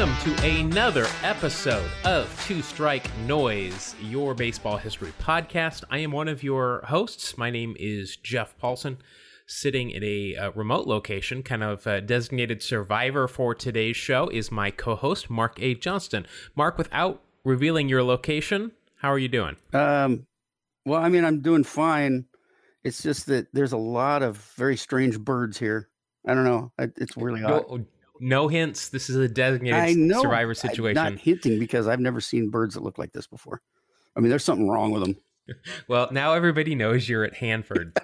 welcome to another episode of Two Strike Noise, your baseball history podcast. I am one of your hosts. My name is Jeff Paulson, sitting in a uh, remote location, kind of uh, designated survivor for today's show is my co-host Mark A. Johnston. Mark, without revealing your location, how are you doing? Um, well, I mean, I'm doing fine. It's just that there's a lot of very strange birds here. I don't know. It's really odd. No, no hints. This is a designated know. survivor situation. I'm not hinting because I've never seen birds that look like this before. I mean, there's something wrong with them. well, now everybody knows you're at Hanford,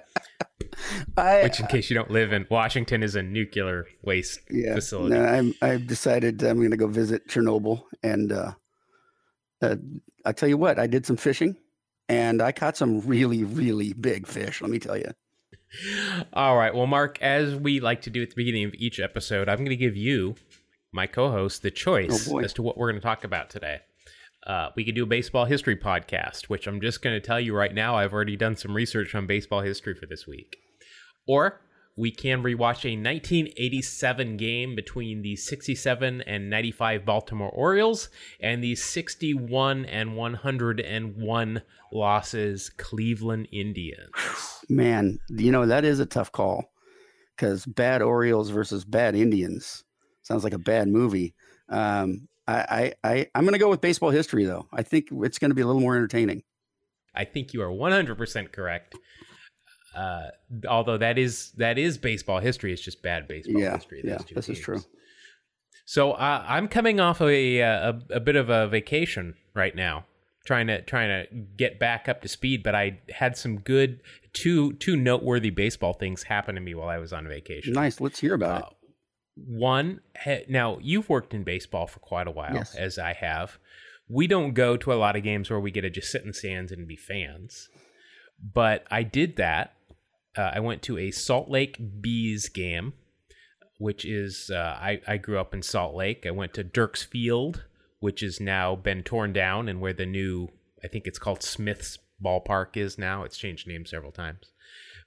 I, which, in case you don't live in Washington, is a nuclear waste yeah, facility. no, I'm, I've decided I'm going to go visit Chernobyl, and uh, uh, I tell you what, I did some fishing, and I caught some really, really big fish. Let me tell you. All right. Well, Mark, as we like to do at the beginning of each episode, I'm going to give you, my co host, the choice Oh, as to what we're going to talk about today. Uh, we could do a baseball history podcast, which I'm just going to tell you right now, I've already done some research on baseball history for this week. Or we can rewatch a 1987 game between the 67 and 95 Baltimore Orioles and the 61 and 101 losses Cleveland Indians. Man, you know that is a tough call because bad Orioles versus bad Indians sounds like a bad movie. Um, I, I, I, I'm going to go with baseball history though. I think it's going to be a little more entertaining. I think you are 100% correct. Uh, although that is that is baseball history, it's just bad baseball Yeah, history. yeah, this is true. So uh, I'm coming off of a, uh, a a bit of a vacation right now, trying to trying to get back up to speed. But I had some good two two noteworthy baseball things happen to me while I was on vacation. Nice. Let's hear about Uh, one now you've worked in baseball for quite a while Yes. as i have we don't go to a lot of games where we get to just sit in the stands and be fans but i did that uh, i went to a salt lake bees game which is uh, I, I grew up in salt lake. I went to Derks field which has now been torn down and where the new i think it's called smith's ballpark is now. It's changed names several times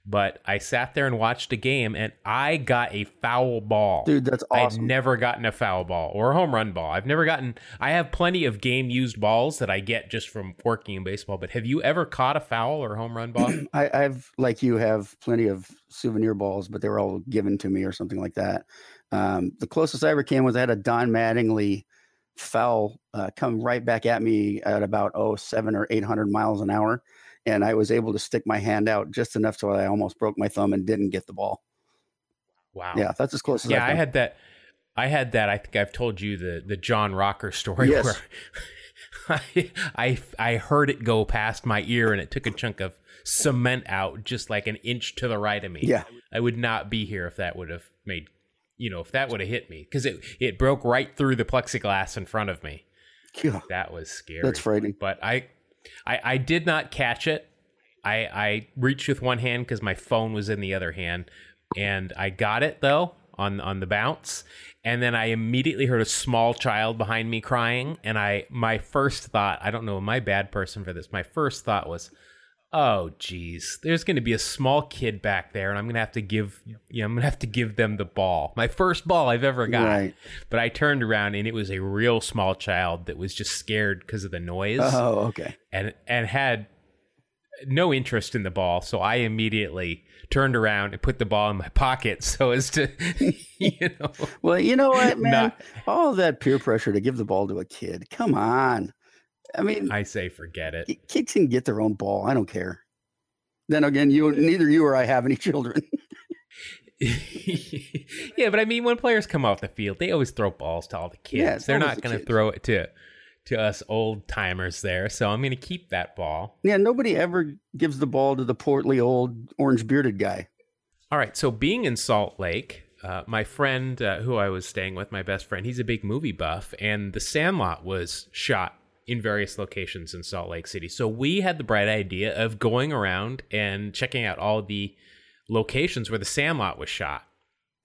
but I sat there and watched a game, and I got a foul ball. dude. That's awesome. I've never gotten a foul ball or a home run ball. I've never gotten. I have plenty of game used balls that I get just from working in baseball. But have you ever caught a foul or a home run ball? I, I've like you have plenty of souvenir balls, but they were all given to me or something like that. Um, the closest I ever came was I had a Don Mattingly foul uh, come right back at me at about oh seven or eight hundred miles an hour, and I was able to stick my hand out just enough so I almost broke my thumb and didn't get the ball. Wow. Yeah, that's as close as Yeah, I've I had that. I had that. I think I've told you the the John Rocker story Yes. where I, I I heard it go past my ear and it took a chunk of cement out just like an inch to the right of me. Yeah, I would not be here if that would have made you know if that would have hit me because it it broke right through the plexiglass in front of me. Yeah, That was scary. that's frightening. But I, I, I did not catch it. I, I reached with one hand because my phone was in the other hand, and I got it though on on the bounce. And then I immediately heard a small child behind me crying, and I my first thought I don't know am I a bad person for this. My first thought was, oh geez, there's going to be a small kid back there, and I'm going to have to give you know, I'm going to have to give them the ball. My first ball I've ever got. Right. But I turned around and it was a real small child that was just scared because of the noise Oh, okay. and and had no interest in the ball. So I immediately turned around and put the ball in my pocket so as to you know Well, you know what, man? Not- All that peer pressure to give the ball to a kid. Come on. I mean, I say forget it. kids can get their own ball. I don't care. Then again, you neither you or I have any children. yeah, but I mean when players come off the field, they always throw balls to all the kids. Yeah, They're not the going to throw it to to us old timers there. So I'm going to keep that ball. yeah, nobody ever gives the ball to the portly old orange bearded guy. All right. So being in Salt Lake, uh, my friend uh, who I was staying with, my best friend, he's a big movie buff, and The Sandlot was shot in various locations in Salt Lake City. So we had the bright idea of going around and checking out all the locations where The Sandlot was shot.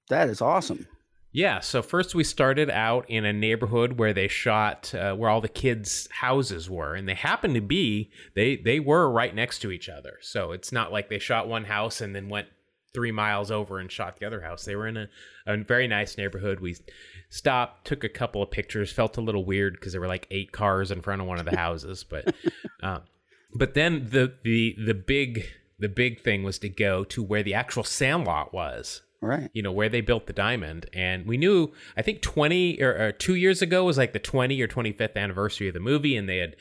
That is awesome. Yeah, so first we started out in a neighborhood where they shot uh, where all the kids' houses were, and they happened to be they they were right next to each other. So it's not like they shot one house and then went three miles over and shot the other house. They were in a, a very nice neighborhood. We stopped, took a couple of pictures, felt a little weird because there were like eight cars in front of one of the houses, but um, but then the the the big the big thing was to go to where the actual sandlot was Right. you know where they built the diamond and we knew i think 20 or, or, two years ago was like the 20 or 25th anniversary of the movie and they had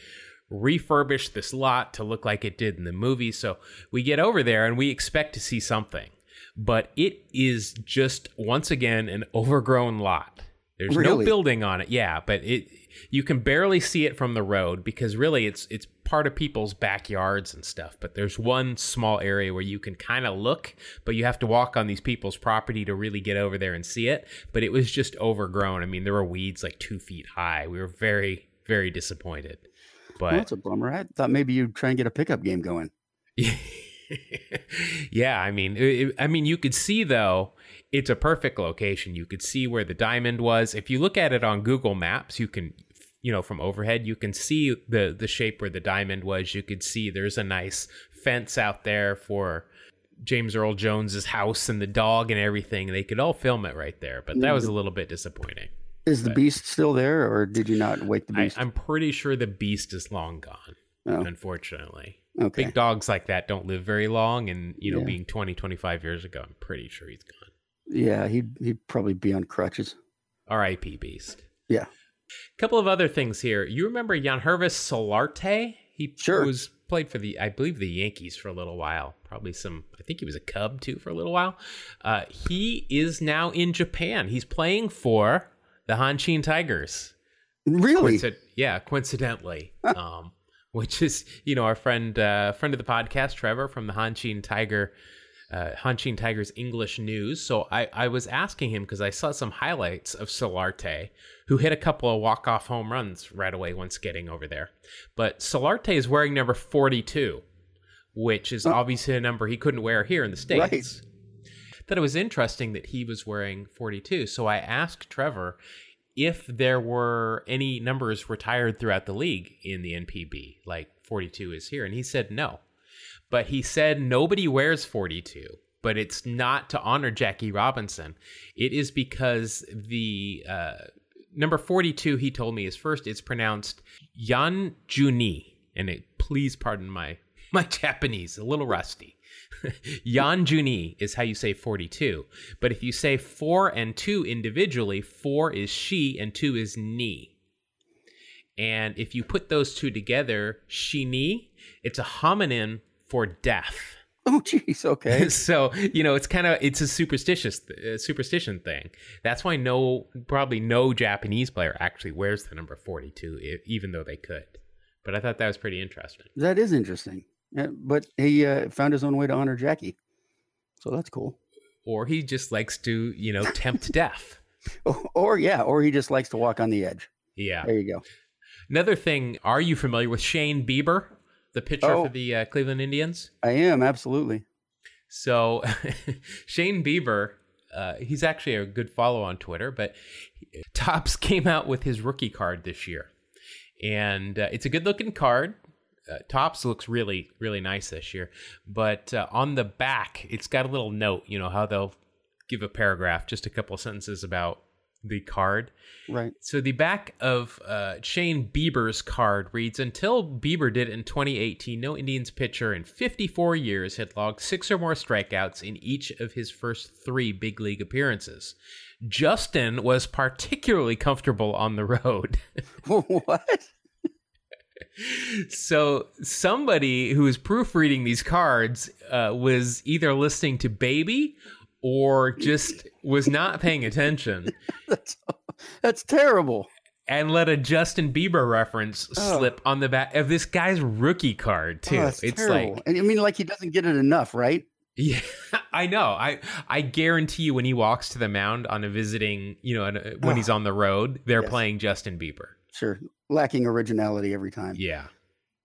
refurbished this lot to look like it did in the movie so we get over there and we expect to see something but it is just once again an overgrown lot there's no building on it yeah but it you can barely see it from the road because really it's it's part of people's backyards and stuff but there's one small area where you can kind of look but you have to walk on these people's property to really get over there and see it but it was just overgrown i mean there were weeds like two feet high we were very very disappointed Well, but that's a bummer. I thought maybe you'd try and get a pickup game going. yeah, I mean, it, I mean, you could see though, it's a perfect location. You could see where the diamond was. If you look at it on Google Maps, you can, you know, from overhead, you can see the the shape where the diamond was. You could see there's a nice fence out there for James Earl Jones's house and the dog and everything. They could all film it right there, but that mm-hmm. was a little bit disappointing. Is the But- beast still there, or did you not wake the I, beast? I'm pretty sure the beast is long gone. Oh. Unfortunately. okay. big dogs like that don't live very long and you know Yeah. being 20 25 years ago i'm pretty sure he's gone Yeah, he'd he'd probably be on crutches. rip beast. Yeah. A couple of other things here. You remember Yangervis solarte? He Sure. was played for the i believe the yankees for a little while. Probably some i think he was a cub too for a little while. Uh, he is now in japan. He's playing for the hanshin tigers. Really? Coinci- yeah, coincidentally, um, which is you know our friend uh, friend of the podcast, Trevor from the Hanshin Tiger, uh, Hanshin Tigers English News. So I I was asking him because I saw some highlights of Solarte, who hit a couple of walk off home runs right away once getting over there. But Solarte is wearing number forty two, which is obviously a number he couldn't wear here in the states. Right. That it was interesting that he was wearing 42. So I asked Trevor if there were any numbers retired throughout the league in the NPB, like 42 is here. And he said no. But he said nobody wears 42, but it's not to honor Jackie Robinson. It is because the uh, number 42, he told me, is first, it's pronounced Yan Juni. And it, please pardon my, my Japanese, a little rusty. Yan Juni is how you say 42. But if you say 4 and 2 individually, 4 is she and 2 is ni. And if you put those two together, shini, it's a homonym for death. Oh, jeez. Okay. so you know it's kind of it's a superstitious uh, superstition thing. That's why no probably no Japanese player actually wears the number 42, e- even though they could. But I thought that was pretty interesting. that is interesting. Yeah, but he uh, found his own way to honor Jackie, so that's cool. Or he just likes to you know tempt death. Or, or yeah, or he just likes to walk on the edge. Yeah. There you go. Another thing, are you familiar with Shane Bieber, the pitcher Oh. for the uh, Cleveland Indians? I am absolutely. So, Shane Bieber, uh, he's actually a good follow on Twitter, but Topps came out with his rookie card this year. And uh, it's a good looking card. Uh, Topps looks really, really nice this year. But uh, on the back, it's got a little note, you know, how they'll give a paragraph, just a couple of sentences about the card. Right. So the back of uh, Shane Bieber's card reads: Until Bieber did in 2018, no Indians pitcher in 54 years had logged six or more strikeouts in each of his first three big league appearances. Justin was particularly comfortable on the road. what? so somebody who was proofreading these cards uh, was either listening to Baby or just was not paying attention. That's that's terrible. and let a Justin Bieber reference Oh. slip on the back of this guy's rookie card too. Oh, that's it's terrible. like, and I mean, like he doesn't get it enough, right? yeah, I know. I I guarantee you, when he walks to the mound on a visiting, you know, when Oh. he's on the road, they're Yes. playing Justin Bieber. Sure, lacking originality every time. Yeah,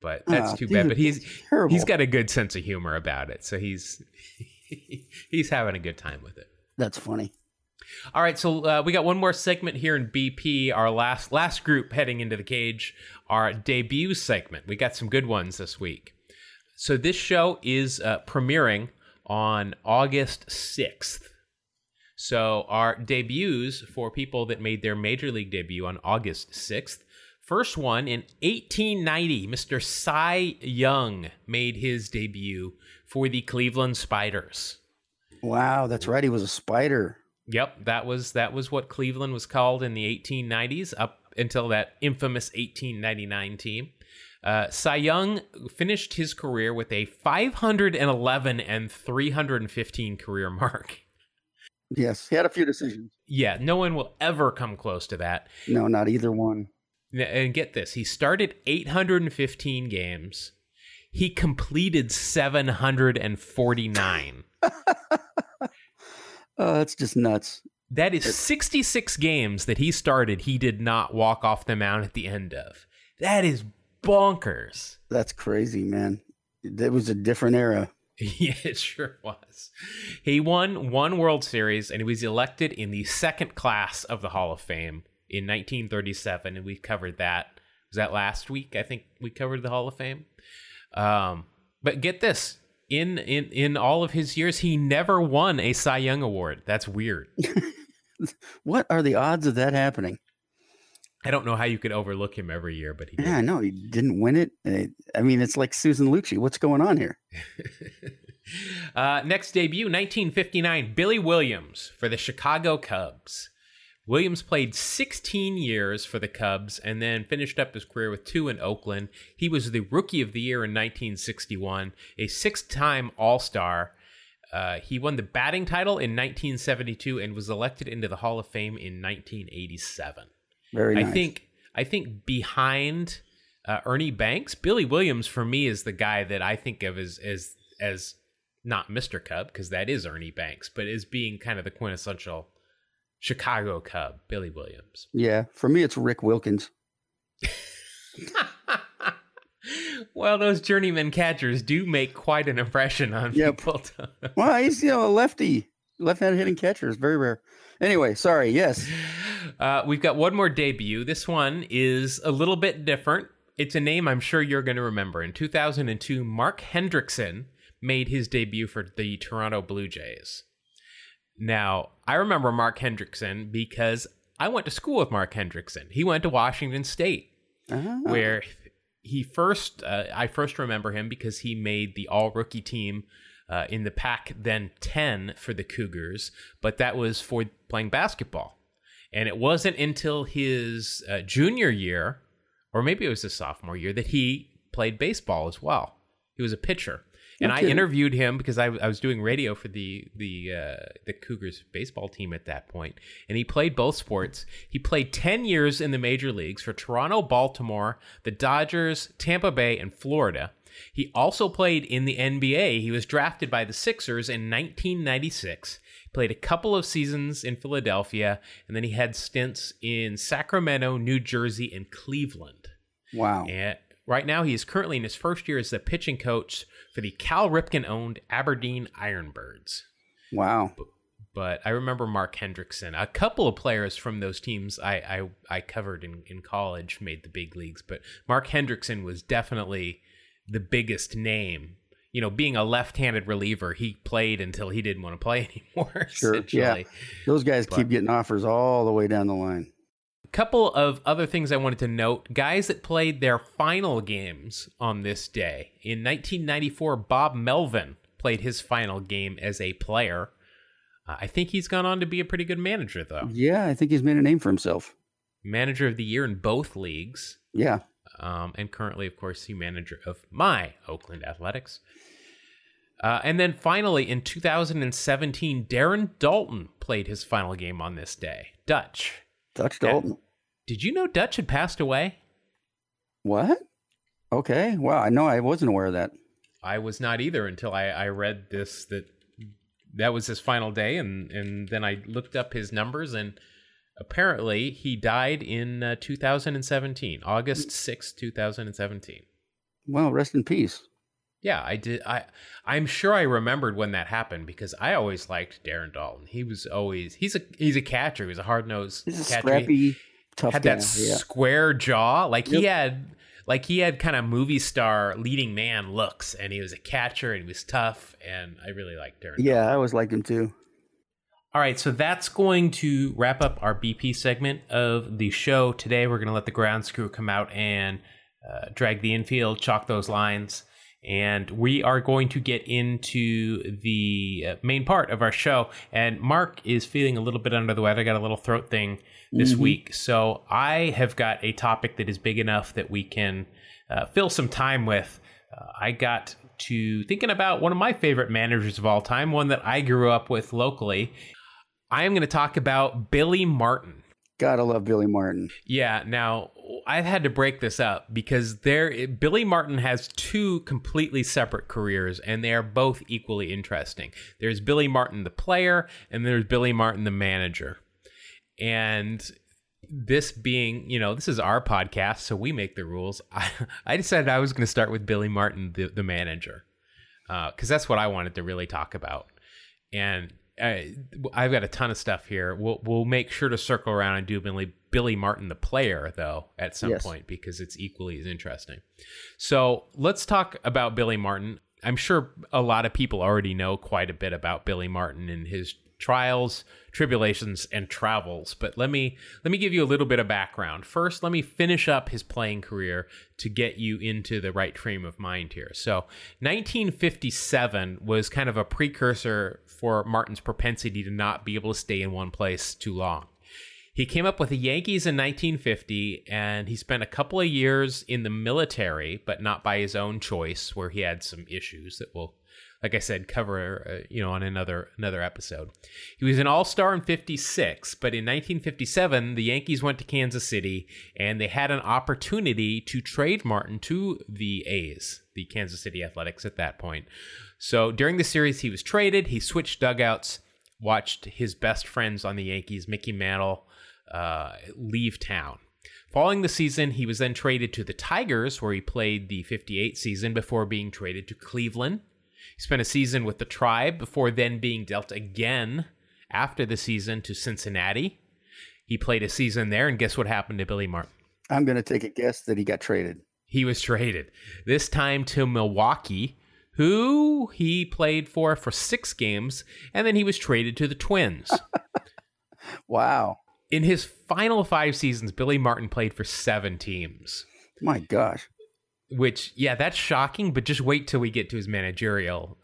but that's Ah, too these bad. But he's terrible. he's got a good sense of humor about it, so he's he's having a good time with it. That's funny. All right, so uh, we got one more segment here in BP. Our last last group heading into the cage, our debut segment. We got some good ones this week. So this show is uh, premiering on August 6th. So, our debuts for people that made their major league debut on August 6th. First one in 1890, Mr. Cy Young made his debut for the Cleveland Spiders. Wow, that's right. He was a spider. Yep, that was that was what Cleveland was called in the 1890s up until that infamous 1899 team. Uh, Cy Young finished his career with a 511 and 315 career mark. Yes, he had a few decisions. Yeah, no one will ever come close to that. No, not either one. And get this, he started 815 games. He completed 749. Oh, that's just nuts. That is 66 games that he started he did not walk off the mound at the end of. That is bonkers. That's crazy, man. It was a different era. Yeah, it sure was. He won one World Series and he was elected in the second class of the Hall of Fame in 1937, and we covered that. Was that last week? I think we covered the Hall of Fame. Um, but get this: in in in all of his years, he never won a Cy Young award. That's weird. What are the odds of that happening? I don't know how you could overlook him every year, but he did. Yeah, I know he didn't win it. Uh, I mean, it's like Susan Lucci. What's going on here? uh, next debut, 1959, Billy Williams for the Chicago Cubs. Williams played 16 years for the Cubs and then finished up his career with two in Oakland. He was the Rookie of the Year in 1961, a six time All Star. Uh, he won the batting title in 1972 and was elected into the Hall of Fame in 1987. Very nice. I think I think behind uh, Ernie Banks, Billy Williams for me is the guy that I think of as as as not Mr. Cub because that is Ernie Banks, but as being kind of the quintessential Chicago Cub, Billy Williams. Yeah, for me, it's Rick Wilkins. well, those journeyman catchers do make quite an impression on Yep. people. Well, he's you know a lefty, left-handed hitting catcher is very rare. Anyway, sorry. Yes, Uh, we've got one more debut. This one is a little bit different. It's a name I'm sure you're going to remember. In 2002, Mark Hendrickson made his debut for the Toronto Blue Jays. Now, I remember Mark Hendrickson because I went to school with Mark Hendrickson. He went to Washington State, Ah, where he first, uh, I first remember him because he made the all rookie team uh, in the pack, then 10 for the Cougars, but that was for playing basketball. And it wasn't until his uh, junior year, or maybe it was his sophomore year, that he played baseball as well. He was a pitcher. And I interviewed him because I, I was doing radio for the the uh, the Cougars baseball team at that point, and he played both sports. He played ten years in the major leagues for Toronto, Baltimore, the Dodgers, Tampa Bay, and Florida. He also played in the NBA. He was drafted by the Sixers in 1996. Played a couple of seasons in Philadelphia, and then he had stints in Sacramento, New Jersey, and Cleveland. wow. And right now, he is currently in his first year as the pitching coach for the Cal Ripken owned Aberdeen Ironbirds. Wow. But I remember Mark Hendrickson. A couple of players from those teams I, I, I covered in, in college made the big leagues, but Mark Hendrickson was definitely the biggest name. You know, being a left handed reliever, he played until he didn't want to play anymore. Sure, yeah. Those guys But- keep getting offers all the way down the line. Couple of other things I wanted to note. Guys that played their final games on this day. In 1994, Bob Melvin played his final game as a player. Uh, I think he's gone on to be a pretty good manager, though. Yeah, I think he's made a name for himself. Manager of the year in both leagues. Yeah. Um, and currently, of course, the manager of my Oakland Athletics. Uh, and then finally, in 2017, Darren Daulton played his final game on this day. Dutch. Dutch. Daulton. Did you know Dutch had passed away? What? Okay. Wow. I know I wasn't aware of that. I was not either until I, I read this that that was his final day, and and then I looked up his numbers, and apparently he died in uh, 2017, August 6, 2017. Well, rest in peace. Yeah, I did. I I'm sure I remembered when that happened because I always liked Darren Daulton. He was always he's a he's a catcher. He was a hard nosed He's a catcher. He scrappy, tough had guy. that yeah. square jaw, like he had like he had kind of movie star leading man looks, and he was a catcher and he was tough, and I really liked Darren. Yeah, I always liked him too. All right, so that's going to wrap up our BP segment of the show. Today, we're going to let the ground screw come out and uh, drag the infield, chalk those lines, and we are going to get into the uh, main part of our show. And Mark is feeling a little bit under the weather, got a little throat thing this mm-hmm. week. So I have got a topic that is big enough that we can uh, fill some time with. Uh, I got to thinking about one of my favorite managers of all time, one that I grew up with locally. I am going to talk about Billy Martin. Gotta love Billy Martin. Yeah. Now I've had to break this up because there, Billy Martin has two completely separate careers, and they are both equally interesting. There's Billy Martin the player, and there's Billy Martin the manager. And this being, you know, this is our podcast, so we make the rules. I, I decided I was going to start with Billy Martin, the, the manager, because uh, that's what I wanted to really talk about. And I, have got a ton of stuff here. We'll we'll make sure to circle around and do Billy Billy Martin the player though at some yes. point because it's equally as interesting. So let's talk about Billy Martin. I'm sure a lot of people already know quite a bit about Billy Martin and his trials, tribulations, and travels. But let me let me give you a little bit of background. First, let me finish up his playing career to get you into the right frame of mind here. So, 1957 was kind of a precursor for Martin's propensity to not be able to stay in one place too long. He came up with the Yankees in 1950, and he spent a couple of years in the military, but not by his own choice, where he had some issues that we'll like I said, cover uh, you know on another another episode. He was an All Star in '56, but in 1957, the Yankees went to Kansas City and they had an opportunity to trade Martin to the A's, the Kansas City Athletics at that point. So during the series, he was traded. He switched dugouts, watched his best friends on the Yankees, Mickey Mantle, uh, leave town. Following the season, he was then traded to the Tigers, where he played the 58 season before being traded to Cleveland he spent a season with the Tribe before then being dealt again after the season to Cincinnati. He played a season there, and guess what happened to Billy Martin? I'm going to take a guess that he got traded. He was traded, this time to Milwaukee, who he played for for six games, and then he was traded to the Twins. wow. In his final five seasons, Billy Martin played for seven teams. My gosh which yeah that's shocking but just wait till we get to his managerial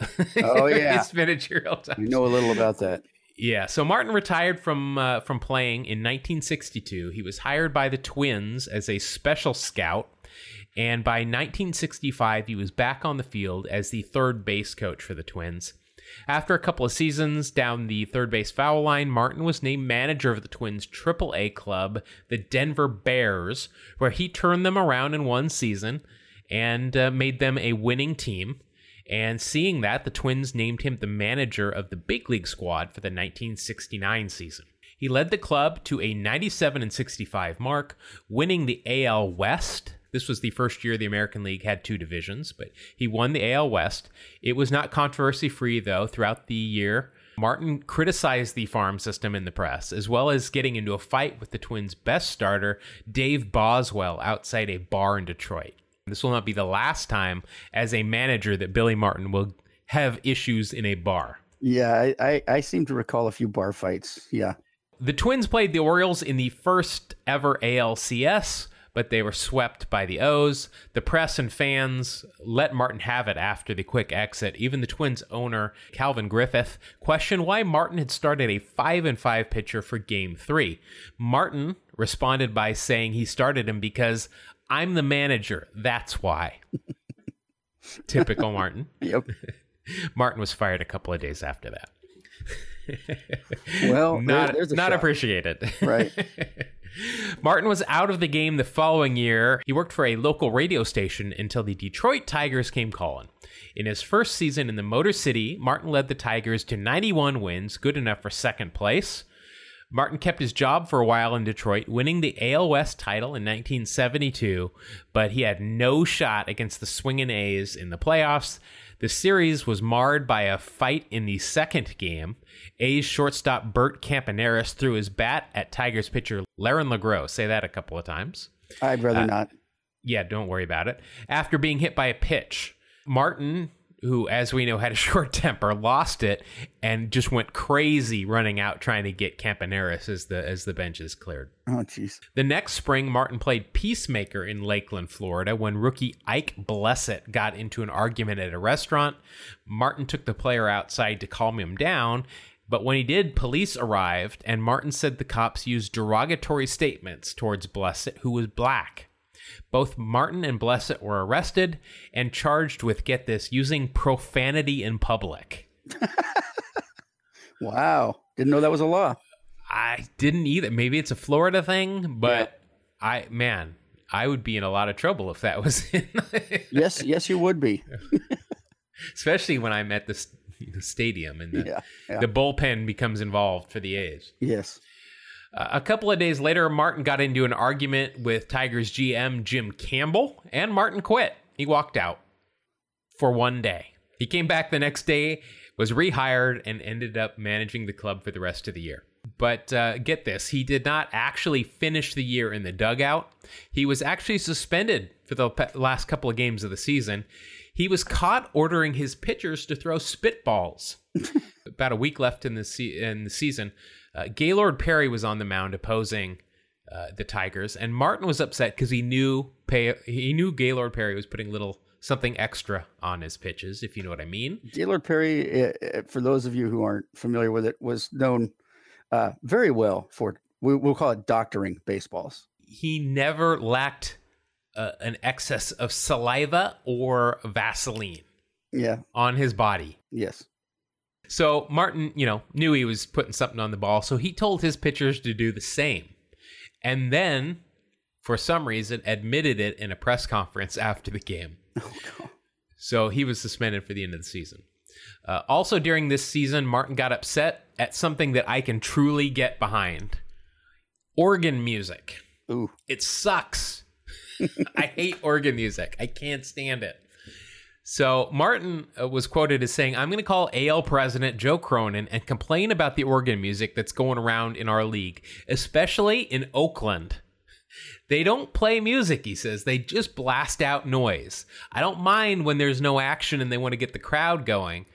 oh yeah. his managerial time. You know a little about that. Yeah so martin retired from uh, from playing in 1962 he was hired by the twins as a special scout and by 1965 he was back on the field as the third base coach for the twins. After a couple of seasons down the third base foul line, Martin was named manager of the Twins' AAA club, the Denver Bears, where he turned them around in one season and uh, made them a winning team. And seeing that, the Twins named him the manager of the big league squad for the 1969 season. He led the club to a 97 and 65 mark, winning the AL West. This was the first year the American League had two divisions, but he won the AL West. It was not controversy free, though, throughout the year. Martin criticized the farm system in the press, as well as getting into a fight with the Twins' best starter, Dave Boswell, outside a bar in Detroit. This will not be the last time as a manager that Billy Martin will have issues in a bar. Yeah, I, I, I seem to recall a few bar fights. Yeah. The Twins played the Orioles in the first ever ALCS, but they were swept by the O's. The press and fans let Martin have it after the quick exit. Even the Twins owner, Calvin Griffith, questioned why Martin had started a 5 and 5 pitcher for game 3. Martin responded by saying he started him because I'm the manager. That's why. Typical Martin. Yep. Martin was fired a couple of days after that. well, not there, not appreciated. Right. Martin was out of the game the following year. He worked for a local radio station until the Detroit Tigers came calling. In his first season in the Motor City, Martin led the Tigers to 91 wins, good enough for second place. Martin kept his job for a while in Detroit, winning the AL West title in 1972, but he had no shot against the swinging A's in the playoffs. The series was marred by a fight in the second game. A's shortstop Bert Campaneris threw his bat at Tigers pitcher Lerrin LaGrow. Say that a couple of times. I'd rather uh, not. Yeah, don't worry about it. After being hit by a pitch, Martin, who, as we know, had a short temper, lost it and just went crazy running out trying to get Campaneris as the as the benches cleared. Oh, jeez. The next spring, Martin played peacemaker in Lakeland, Florida, when rookie Ike Blessitt got into an argument at a restaurant. Martin took the player outside to calm him down, but when he did, police arrived, and Martin said the cops used derogatory statements towards Blessitt, who was black. Both Martin and Blessitt were arrested and charged with, get this, using profanity in public. Wow. Didn't know that was a law. I didn't either. Maybe it's a Florida thing, but I, man, I would be in a lot of trouble if that was in, Yes, yes, you would be. especially when I'm at the, s- the stadium and the, Yeah. yeah. the bullpen becomes involved for the A's. Yes. A couple of days later, Martin got into an argument with Tigers GM Jim Campbell, and Martin quit. He walked out for one day. He came back the next day, was rehired, and ended up managing the club for the rest of the year. But uh, get this, he did not actually finish the year in the dugout. He was actually suspended for the last couple of games of the season. He was caught ordering his pitchers to throw spitballs. About a week left in the se- in the season, uh, Gaylord Perry was on the mound opposing uh, the Tigers, and Martin was upset because he knew pay he knew Gaylord Perry was putting little something extra on his pitches, if you know what I mean. Gaylord Perry, uh, uh, for those of you who aren't familiar with it, was known uh, very well for we, we'll call it doctoring baseballs. He never lacked uh, an excess of saliva or Vaseline Yeah. on his body. Yes. So Martin, you know, knew he was putting something on the ball, so he told his pitchers to do the same. And then, for some reason, admitted it in a press conference after the game. So he was suspended for the end of the season. Uh, also, during this season, Martin got upset at something that I can truly get behind organ music. Ooh. It sucks. I hate organ music. I can't stand it. So Martin uh, was quoted as saying, "I'm going to call AL president Joe Cronin and complain about the organ music that's going around in our league, especially in Oakland. They don't play music," he says. "They just blast out noise. I don't mind when there's no action and they want to get the crowd going."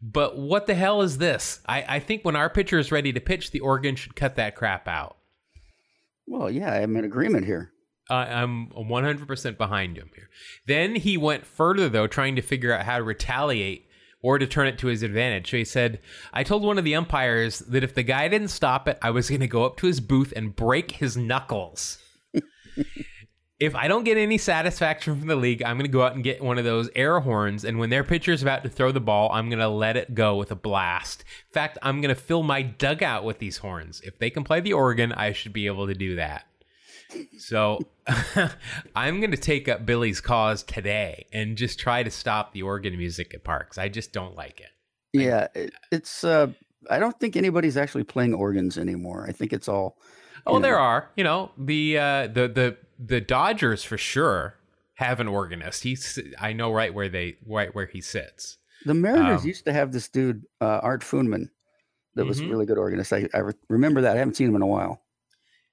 But what the hell is this? I, I think when our pitcher is ready to pitch, the organ should cut that crap out. Well, yeah, I'm in agreement here. Uh, I'm 100% behind him here. Then he went further, though, trying to figure out how to retaliate or to turn it to his advantage. So he said, I told one of the umpires that if the guy didn't stop it, I was going to go up to his booth and break his knuckles. if I don't get any satisfaction from the league, I'm going to go out and get one of those air horns. And when their pitcher's about to throw the ball, I'm going to let it go with a blast. In fact, I'm going to fill my dugout with these horns. If they can play the organ, I should be able to do that. So I'm going to take up Billy's cause today and just try to stop the organ music at parks. I just don't like it. Yeah, it, it's. uh I don't think anybody's actually playing organs anymore. I think it's all. Oh, you there are. You know, the uh, the the the Dodgers for sure have an organist. He's I know right where they right where he sits. The Mariners um, used to have this dude, uh, Art Foonman, that was a Mhm. really good organist. I, I re- remember that. I haven't seen him in a while.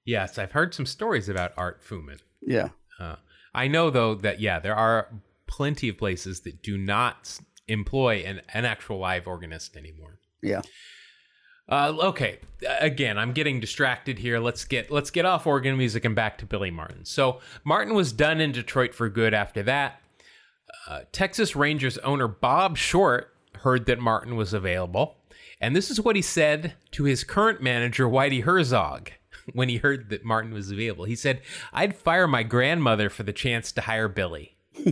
Yes, I've heard some stories about Art Fuman. Yeah. Uh, I know though that yeah, there are plenty of places that do not employ an, an actual live organist anymore. Yeah. Uh, okay, again, I'm getting distracted here. Let's get let's get off organ music and back to Billy Martin. So Martin was done in Detroit for good after that. Uh, Texas Rangers owner Bob Short heard that Martin was available, and this is what he said to his current manager Whitey Herzog when he heard that Martin was available. He said, "I'd fire my grandmother for the chance to hire Billy."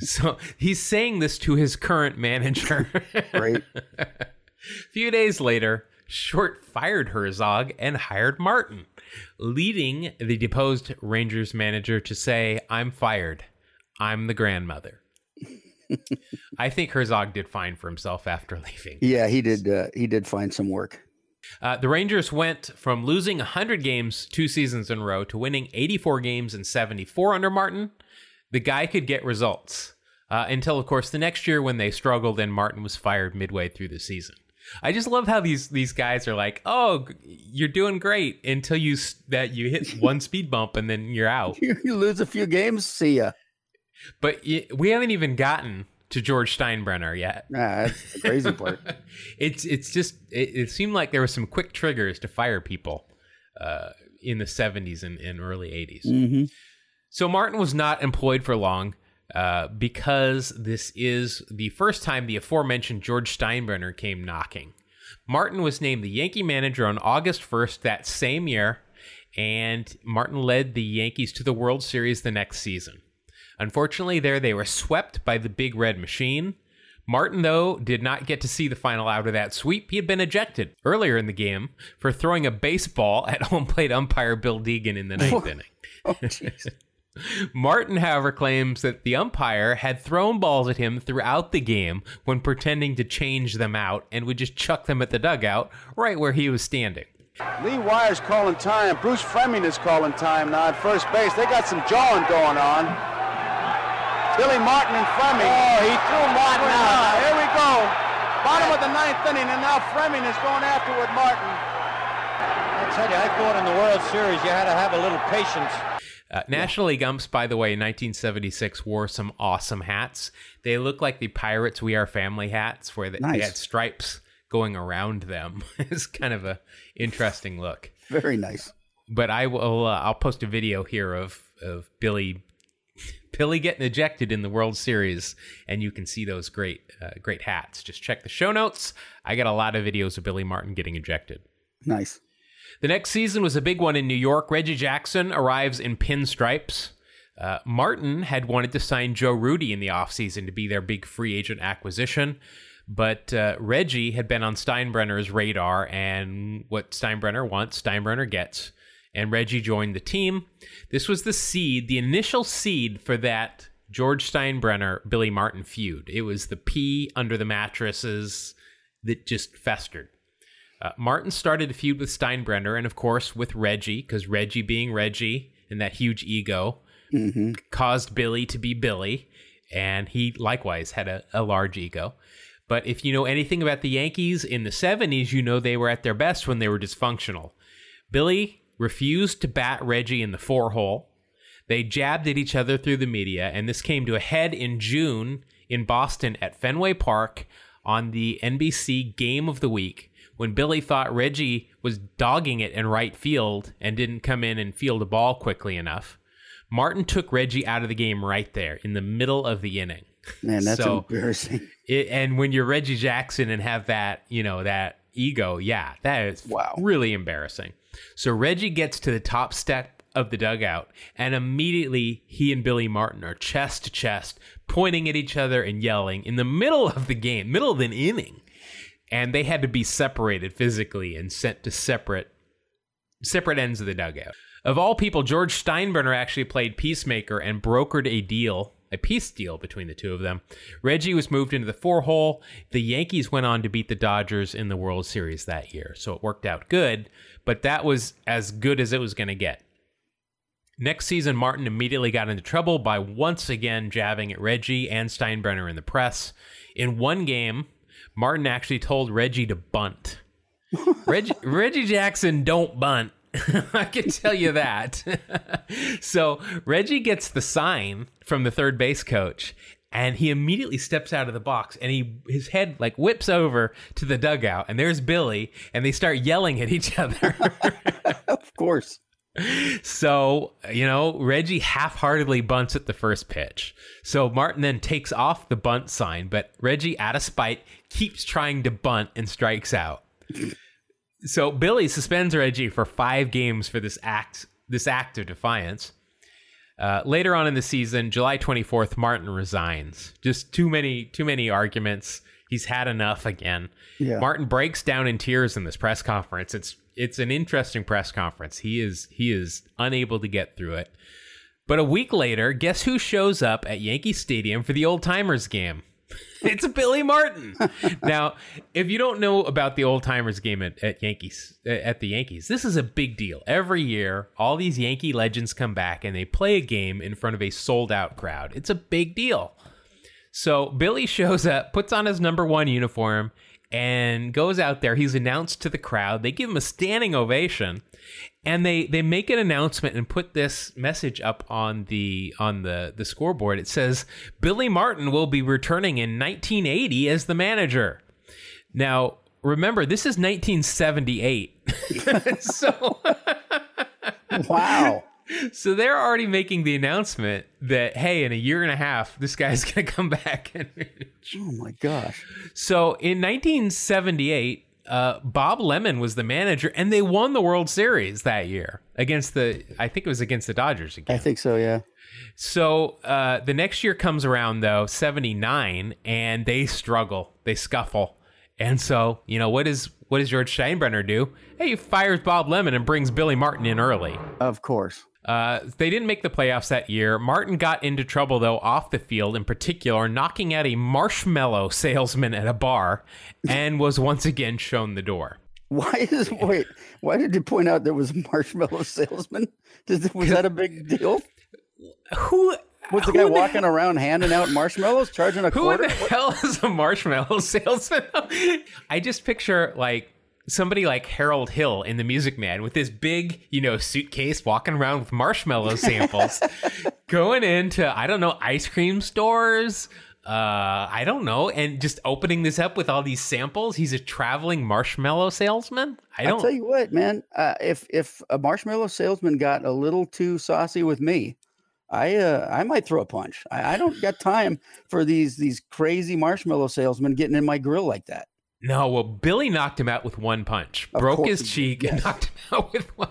so he's saying this to his current manager. right. A few days later, Short fired Herzog and hired Martin, leading the deposed Rangers manager to say, I'm fired. I'm the grandmother. I think Herzog did fine for himself after leaving. yeah, he did. Uh, he did find some work. Uh, the Rangers went from losing 100 games two seasons in a row to winning 84 games and 74 under Martin. The guy could get results uh, until, of course, the next year when they struggled and Martin was fired midway through the season. I just love how these these guys are like, "Oh, you're doing great," until you that you hit one speed bump and then you're out. You, lose a few games, see ya. But we haven't even gotten to George Steinbrenner yet. Nah, that's the crazy part. it's it's just it, it seemed like there were some quick triggers to fire people uh, in the 70s and, and early 80s. hmm So Martin was not employed for long uh, because this is the first time the aforementioned George Steinbrenner came knocking. Martin was named the Yankee manager on August 1st that same year, and Martin led the Yankees to the World Series the next season. Unfortunately, there they were swept by the Big Red Machine. Martin, though, did not get to see the final out of that sweep. He had been ejected earlier in the game for throwing a baseball at home plate umpire Bill Deegan in the ninth oh. inning. Oh. Martin, however, claims that the umpire had thrown balls at him throughout the game when pretending to change them out and would just chuck them at the dugout right where he was standing. Lee Wire's calling time. Bruce Froemming is calling time now at first base. They got some jawing going on. Billy Martin and Froemming. Oh, he threw Martin out. Here we go. Bottom of the ninth inning, and now Froemming is going after with Martin. I tell you, I thought in the World Series you had to have a little patience. Uh, National League umps, by the way, in 1976 wore some awesome hats. They look like the Pirates We Are Family hats, where they, they had stripes going around them. it's kind of a interesting look. Very nice. But I will. Uh, I'll post a video here of of Billy Billy getting ejected in the World Series, and you can see those great uh, great hats. Just check the show notes. I got a lot of videos of Billy Martin getting ejected. Nice. The next season was a big one in New York. Reggie Jackson arrives in pinstripes. Uh, Martin had wanted to sign Joe Rudi in the offseason to be their big free agent acquisition, but uh, Reggie had been on Steinbrenner's radar, and what Steinbrenner wants, Steinbrenner gets. And Reggie joined the team. This was the seed, the initial seed for that George Steinbrenner Billy Martin feud. It was the pee under the mattresses that just festered. Uh, Martin started a feud with Steinbrenner and, of course, with Reggie, because Reggie being Reggie and that huge ego hmm caused Billy to be Billy, and he likewise had a, a large ego. But if you know anything about the Yankees in the 70s, you know they were at their best when they were dysfunctional. Billy refused to bat Reggie in the four hole. They jabbed at each other through the media, and this came to a head in June in Boston at Fenway Park on the NBC Game of the Week when Billy thought Reggie was dogging it in right field and didn't come in and field a ball quickly enough. Martin took Reggie out of the game right there in the middle of the inning. Man, that's So- embarrassing. It, and when you're Reggie Jackson and have that, you know, that ego, yeah, that is Wow. really embarrassing. So Reggie gets to the top step of the dugout, and immediately he and Billy Martin are chest to chest, pointing at each other and yelling in the middle of the game, middle of an inning. And they had to be separated physically and sent to separate separate ends of the dugout. Of all people, George Steinbrenner actually played peacemaker and brokered a deal, a peace deal between the two of them. Reggie was moved into the four hole. The Yankees went on to beat the Dodgers in the World Series that year, so it worked out good, but that was as good as it was going to get. Next season, Martin immediately got into trouble by once again jabbing at Reggie and Steinbrenner in the press. In one game, Martin actually told Reggie to bunt. Reggie, Reggie Jackson don't bunt. I can tell you that. so Reggie gets the sign from the third base coach, and he immediately steps out of the box, and he his head like whips over to the dugout, and there's Billy, and they start yelling at each other. Of course. So, you know, Reggie half heartedly bunts at the first pitch. So Martin then takes off the bunt sign, but Reggie, out of spite, keeps trying to bunt and strikes out. so Billy suspends Reggie for five games for this act this act of defiance. Uh, later on in the season, July 24th, Martin resigns. Just too many too many arguments. He's had enough again. Yeah. Martin breaks down in tears in this press conference. It's it's an interesting press conference. He is he is unable to get through it. But a week later, guess who shows up at Yankee Stadium for the old timers game? It's Billy Martin. now, if you don't know about the old timers game at, at Yankees at the Yankees, this is a big deal. Every year, all these Yankee legends come back and they play a game in front of a sold out crowd. It's a big deal. So Billy shows up, puts on his number one uniform, and goes out there. He's announced to the crowd. They give him a standing ovation, and they they make an announcement and put this message up on the on the the scoreboard. It says Billy Martin will be returning in 1980 as the manager. Now, remember, this is 1978. so Wow. So they're already making the announcement that hey, in a year and a half, this guy's going to come back. And Oh my gosh. so in 1978, uh, Bob Lemon was the manager, and they won the World Series that year against the. I think it was against the Dodgers again. I think so, yeah. So uh, the next year comes around though, 79, and they struggle, they scuffle. And so, you know, what is what does George Steinbrenner do? Hey, he fires Bob Lemon and brings Billy Martin in early. Of course. Uh, they didn't make the playoffs that year. Martin got into trouble though off the field, in particular, knocking out a marshmallow salesman at a bar, and was once again shown the door. Why is wait? Why did you point out there was a marshmallow salesman? Did, was that a big deal? Who Was the who guy in walking around handing out marshmallows, charging a Who in quarter? the hell is a marshmallow salesman? I just picture like somebody like Harold Hill in the Music Man with this big, you know, suitcase walking around with marshmallow samples, going into I don't know ice cream stores. Uh, I don't know, and just opening this up with all these samples. He's a traveling marshmallow salesman. I I don't. tell you what, man. Uh, if if a marshmallow salesman got a little too saucy with me, I uh, I might throw a punch. I, I don't got time for these these crazy marshmallow salesmen getting in my grill like that. No, well, Billy knocked him out with one punch, Of broke his cheek, and knocked him out with one.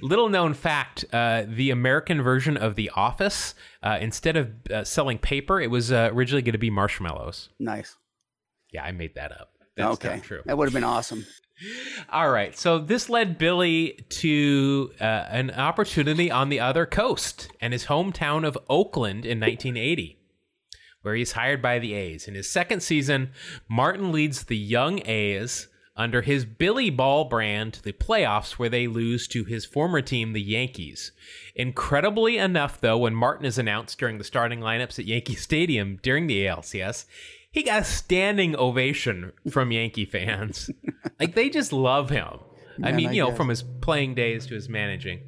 Little known fact: uh, the American version of The Office, uh, instead of uh, selling paper, it was uh, originally going to be marshmallows. Nice. Yeah, I made that up. That's okay, not true. that would have been awesome. All right, so this led Billy to uh, an opportunity on the other coast and his hometown of Oakland in 1980, where he's hired by the A's. In his second season, Martin leads the young A's under his Billy Ball brand to the playoffs, where they lose to his former team, the Yankees. Incredibly enough, though, when Martin is announced during the starting lineups at Yankee Stadium during the ALCS, he got a standing ovation from Yankee fans. like they just love him. I Man, mean, I you know, guess. from his playing days to his managing.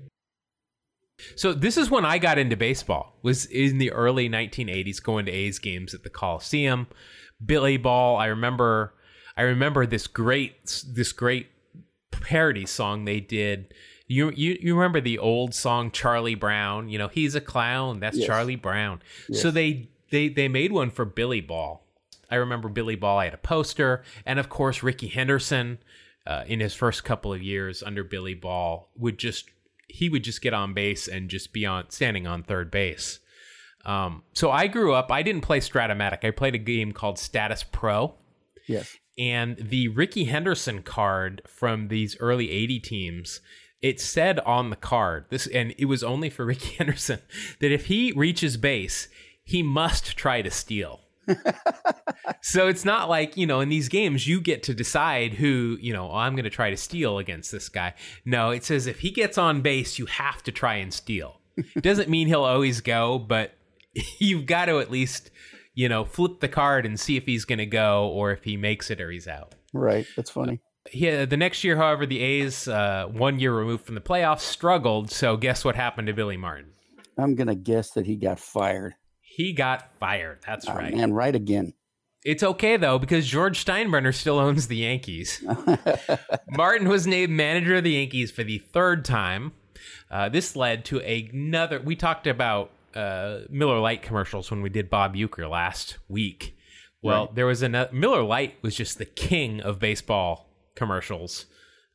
So this is when I got into baseball. Was in the early 1980s, going to A's games at the Coliseum. Billy Ball. I remember. I remember this great this great parody song they did. You you you remember the old song Charlie Brown? You know, he's a clown. That's Yes. Charlie Brown. So they they they made one for Billy Ball. I remember Billy Ball. I had a poster, and of course Rickey Henderson, uh, in his first couple of years under Billy Ball, would just he would just get on base and just be on standing on third base. Um, so I grew up. I didn't play Strat-O-Matic. I played a game called Statis Pro, Yes. and the Rickey Henderson card from these early 80 teams. It said on the card this, and it was only for Rickey Henderson that if he reaches base, he must try to steal. so it's not like you know in these games you get to decide who you know oh, i'm going to try to steal against this guy no it says if he gets on base you have to try and steal doesn't mean he'll always go but you've got to at least you know flip the card and see if he's going to go or if he makes it or he's out Right. That's funny. yeah, the next year, however, the A's, uh, one year removed from the playoffs, struggled. So, guess what happened to Billy Martin? I'm gonna guess that he got fired. He got fired. That's Oh, right. man, right again. It's okay though because George Steinbrenner still owns the Yankees. Martin was named manager of the Yankees for the third time. Uh, this led to another. We talked about uh, Miller Lite commercials when we did Bob Uecker last week. Well, there was another. Miller Lite was just the king of baseball commercials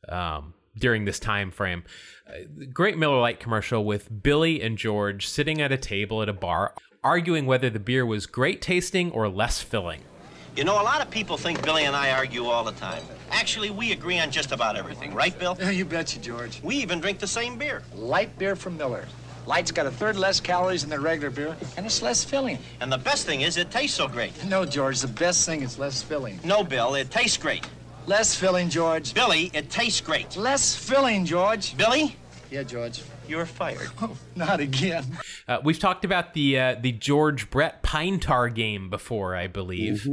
um, during this time frame. Uh, great Miller Lite commercial with Billy and George sitting at a table at a bar, arguing whether the beer was great tasting or less filling. You know, a lot of people think Billy and I argue all the time. Actually, we agree on just about everything, right, Bill? Yeah, you betcha, George. We even drink the same beer. Light beer from Miller. Light's got a third less calories than their regular beer, and it's less filling. And the best thing is, it tastes so great. No, George, the best thing is less filling. No, Bill, it tastes great. Less filling, George. Billy, it tastes great. Less filling, George. Billy, Yeah, George. You're fired. Oh, not again. Uh, we've talked about the uh, the George Brett Pine Tar game before, I believe.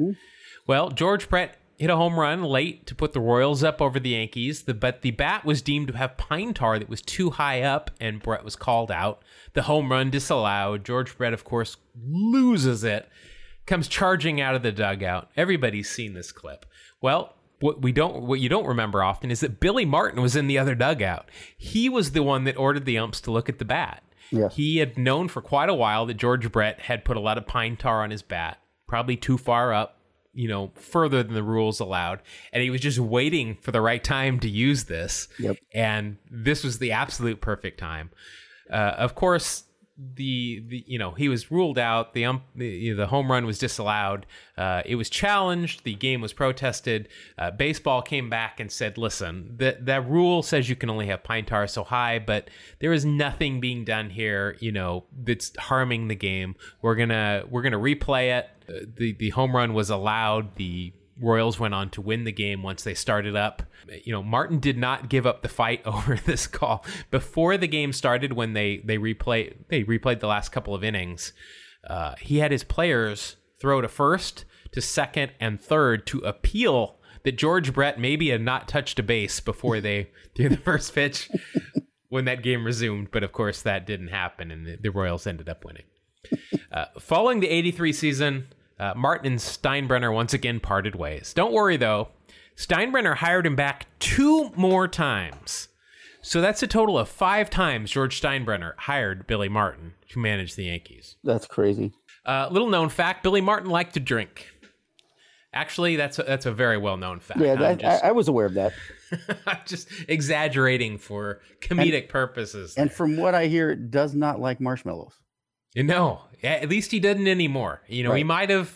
Well, George Brett hit a home run late to put the Royals up over the Yankees, the, but the bat was deemed to have pine tar that was too high up, and Brett was called out. The home run disallowed. George Brett, of course, loses it, comes charging out of the dugout. Everybody's seen this clip. Well, what we don't what you don't remember often is that Billy Martin was in the other dugout. He was the one that ordered the umps to look at the bat. Yes. He had known for quite a while that George Brett had put a lot of pine tar on his bat, probably too far up, you know, further than the rules allowed. And he was just waiting for the right time to use this. Yep. And this was the absolute perfect time. Uh, of course, the, the you know he was ruled out. The ump, the, the home run was disallowed. Uh, it was challenged. The game was protested. Uh, baseball came back and said, "Listen, that that rule says you can only have pine tar so high, but there is nothing being done here. You know that's harming the game. We're gonna we're gonna replay it. Uh, the the home run was allowed. The Royals went on to win the game once they started up. You know, Martin did not give up the fight over this call before the game started. When they they replay they replayed the last couple of innings, uh, he had his players throw to first, to second, and third to appeal that George Brett maybe had not touched a base before they threw the first pitch when that game resumed. But of course, that didn't happen, and the, the Royals ended up winning. Uh, following the 83 season, uh, Martin and Steinbrenner once again parted ways. Don't worry though, Steinbrenner hired him back two more times. So that's a total of five times George Steinbrenner hired Billy Martin to manage the Yankees. That's crazy. Uh, little known fact: Billy Martin liked to drink. Actually, that's a, that's a very well known fact. Yeah, that, just, I, I was aware of that. I'm just exaggerating for comedic purposes. And from what I hear, it does not like marshmallows. No, at least he doesn't anymore. You know, he might have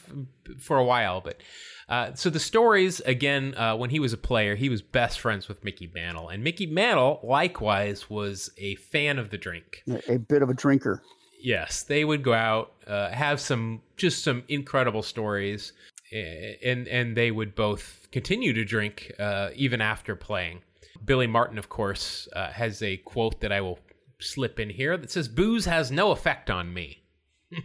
for a while, but uh, so the stories again. Uh, when he was a player, he was best friends with Mickey Mantle, and Mickey Mantle likewise was a fan of the drink. A bit of a drinker. Yes, they would go out, uh, have some just some incredible stories, and and they would both continue to drink uh, even after playing. Billy Martin, of course, uh, has a quote that I will slip in here that says, "Booze has no effect on me."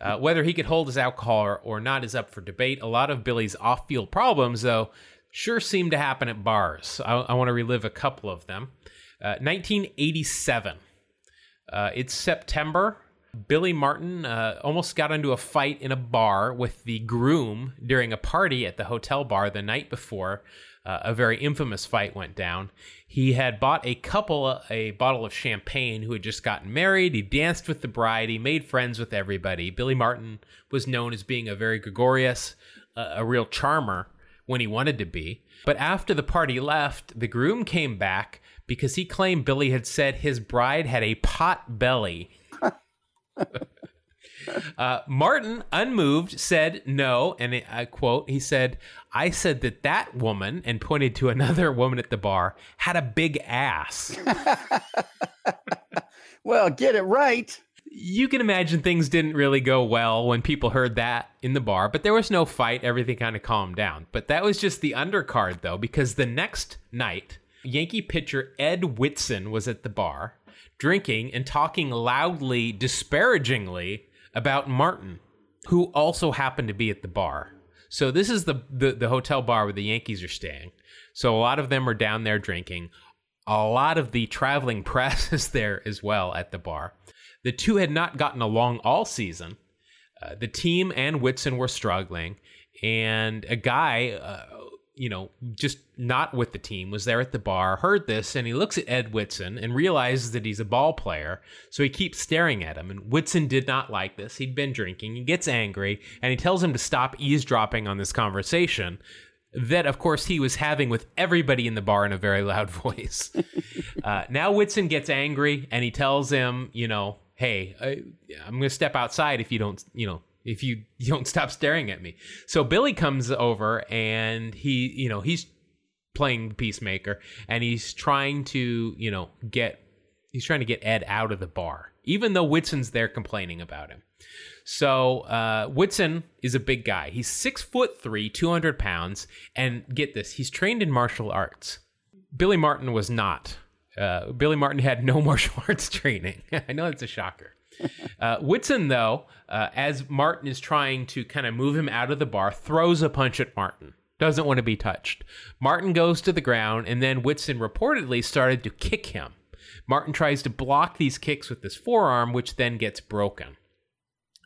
Uh, whether he could hold his alcohol or, not is up for debate. A lot of Billy's off-field problems, though, sure seem to happen at bars. I, I want to relive a couple of them. Uh, 1987. Uh, it's September. Billy Martin uh, almost got into a fight in a bar with the groom during a party at the hotel bar the night before. Uh, a very infamous fight went down. He had bought a couple, a bottle of champagne, who had just gotten married. He danced with the bride. He made friends with everybody. Billy Martin was known as being a very gregarious, uh, a real charmer when he wanted to be. But after the party left, the groom came back because he claimed Billy had said his bride had a pot belly. Uh, Martin, unmoved, said no, and I quote, he said, I said that that woman, and pointed to another woman at the bar, had a big ass. Well, get it right. you can imagine things didn't really go well when people heard that in the bar, but there was no fight. Everything kind of calmed down. But that was just the undercard, though, because the next night, Yankee pitcher Ed Whitson was at the bar drinking and talking loudly, disparagingly about Martin, who also happened to be at the bar. So this is the, the, the hotel bar where the Yankees are staying. So a lot of them are down there drinking. A lot of the traveling press is there as well at the bar. The two had not gotten along all season. Uh, the team and Whitson were struggling, and a guy, uh, you know, just not with the team, was there at the bar, heard this, and he looks at Ed Whitson and realizes that he's a ball player. So he keeps staring at him. And Whitson did not like this. He'd been drinking. He gets angry, and he tells him to stop eavesdropping on this conversation that, of course, he was having with everybody in the bar in a very loud voice. uh, now Whitson gets angry, and he tells him, you know, hey, I, I'm going to step outside if you don't, you know, if you, don't stop staring at me. So Billy comes over and he, you know, he's playing peacemaker and he's trying to, you know, get, he's trying to get Ed out of the bar, even though Whitson's there complaining about him. So uh, Whitson is a big guy. He's six foot three, 200 pounds, and get this, he's trained in martial arts. Billy Martin was not. Uh, Billy Martin had no martial arts training. I know that's a shocker. Uh, Whitson, though, uh, as Martin is trying to kind of move him out of the bar, throws a punch at Martin. doesn't want to be touched. Martin goes to the ground, and then Whitson reportedly started to kick him. Martin tries to block these kicks with his forearm, which then gets broken.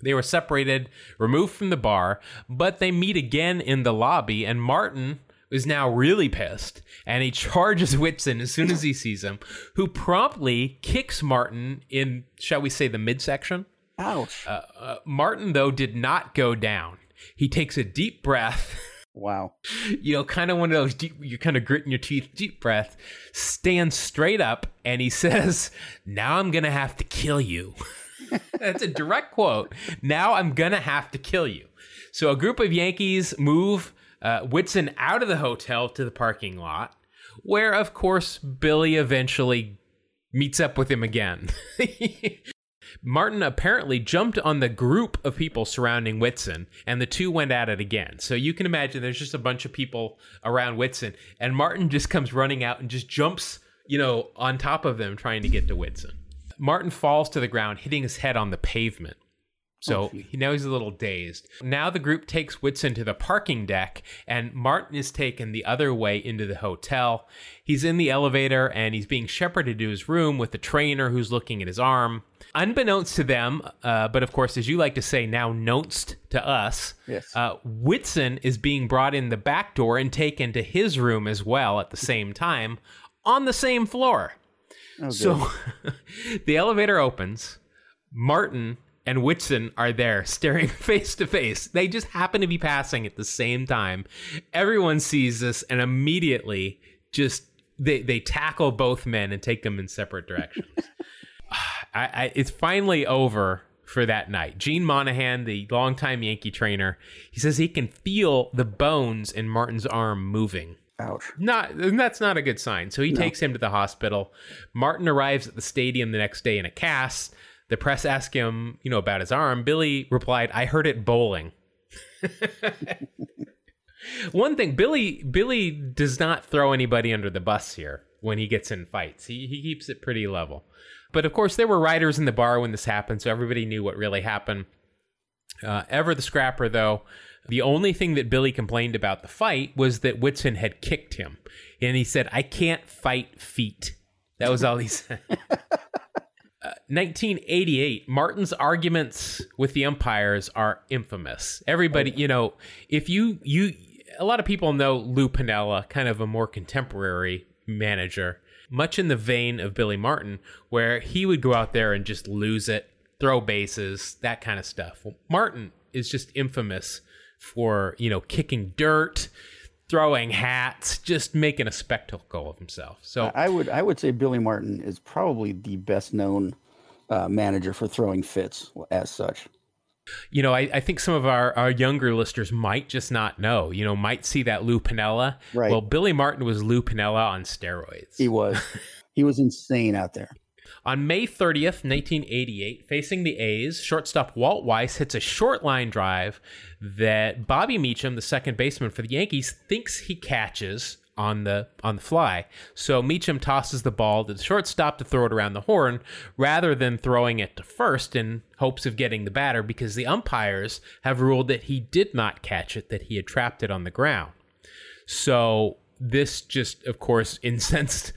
They were separated, removed from the bar, but they meet again in the lobby, and Martin is now really pissed, and he charges Whitson as soon as he sees him, who promptly kicks Martin in, shall we say, the midsection. Ouch. Uh, uh, Martin, though, did not go down. He takes a deep breath. wow. You know, kind of one of those deep, you're kind of gritting your teeth, deep breath, stands straight up, and he says, Now I'm going to have to kill you. That's a direct quote. Now I'm going to have to kill you. So a group of Yankees move uh, Whitson out of the hotel to the parking lot, where, of course, Billy eventually meets up with him again. Martin apparently jumped on the group of people surrounding Whitson, and the two went at it again. So you can imagine there's just a bunch of people around Whitson, and Martin just comes running out and just jumps, you know, on top of them trying to get to Whitson. Martin falls to the ground, hitting his head on the pavement. So oh, now he's a little dazed. Now the group takes Whitson to the parking deck, and Martin is taken the other way into the hotel. He's in the elevator and he's being shepherded to his room with the trainer who's looking at his arm. Unbeknownst to them, uh, but of course, as you like to say, now knownst to us, yes. uh, Whitson is being brought in the back door and taken to his room as well at the same time on the same floor. Oh, so the elevator opens. Martin and Whitson are there staring face to face. They just happen to be passing at the same time. Everyone sees this and immediately just they they tackle both men and take them in separate directions. I, I, it's finally over for that night. Gene Monahan, the longtime Yankee trainer, he says he can feel the bones in Martin's arm moving. Ouch. Not that's not a good sign. So he no. takes him to the hospital. Martin arrives at the stadium the next day in a cast. The press asked him, you know, about his arm. Billy replied, "I heard it bowling." One thing, Billy Billy does not throw anybody under the bus here when he gets in fights. He he keeps it pretty level. But of course, there were riders in the bar when this happened, so everybody knew what really happened. Uh, Ever the Scrapper, though, the only thing that Billy complained about the fight was that Whitson had kicked him. And he said, I can't fight feet. That was all he said. 1988, Martin's arguments with the umpires are infamous. Everybody, oh, you know, if you you a lot of people know Lou Piniella, kind of a more contemporary manager, much in the vein of Billy Martin, where he would go out there and just lose it, throw bases, that kind of stuff. Well, Martin is just infamous for, you know, kicking dirt, throwing hats, just making a spectacle of himself. So I would I would say Billy Martin is probably the best known uh, manager for throwing fits as such. You know, I, I think some of our, our younger listeners might just not know, you know, might see that Lou Piniella. Right. Well, Billy Martin was Lou Piniella on steroids. He was. he was insane out there. On May 30th, 1988, facing the A's, shortstop Walt Weiss hits a short line drive that Bobby Meacham, the second baseman for the Yankees, thinks he catches on the on the fly. So Meacham tosses the ball to the shortstop to throw it around the horn rather than throwing it to first in hopes of getting the batter because the umpires have ruled that he did not catch it, that he had trapped it on the ground. So this just, of course, incensed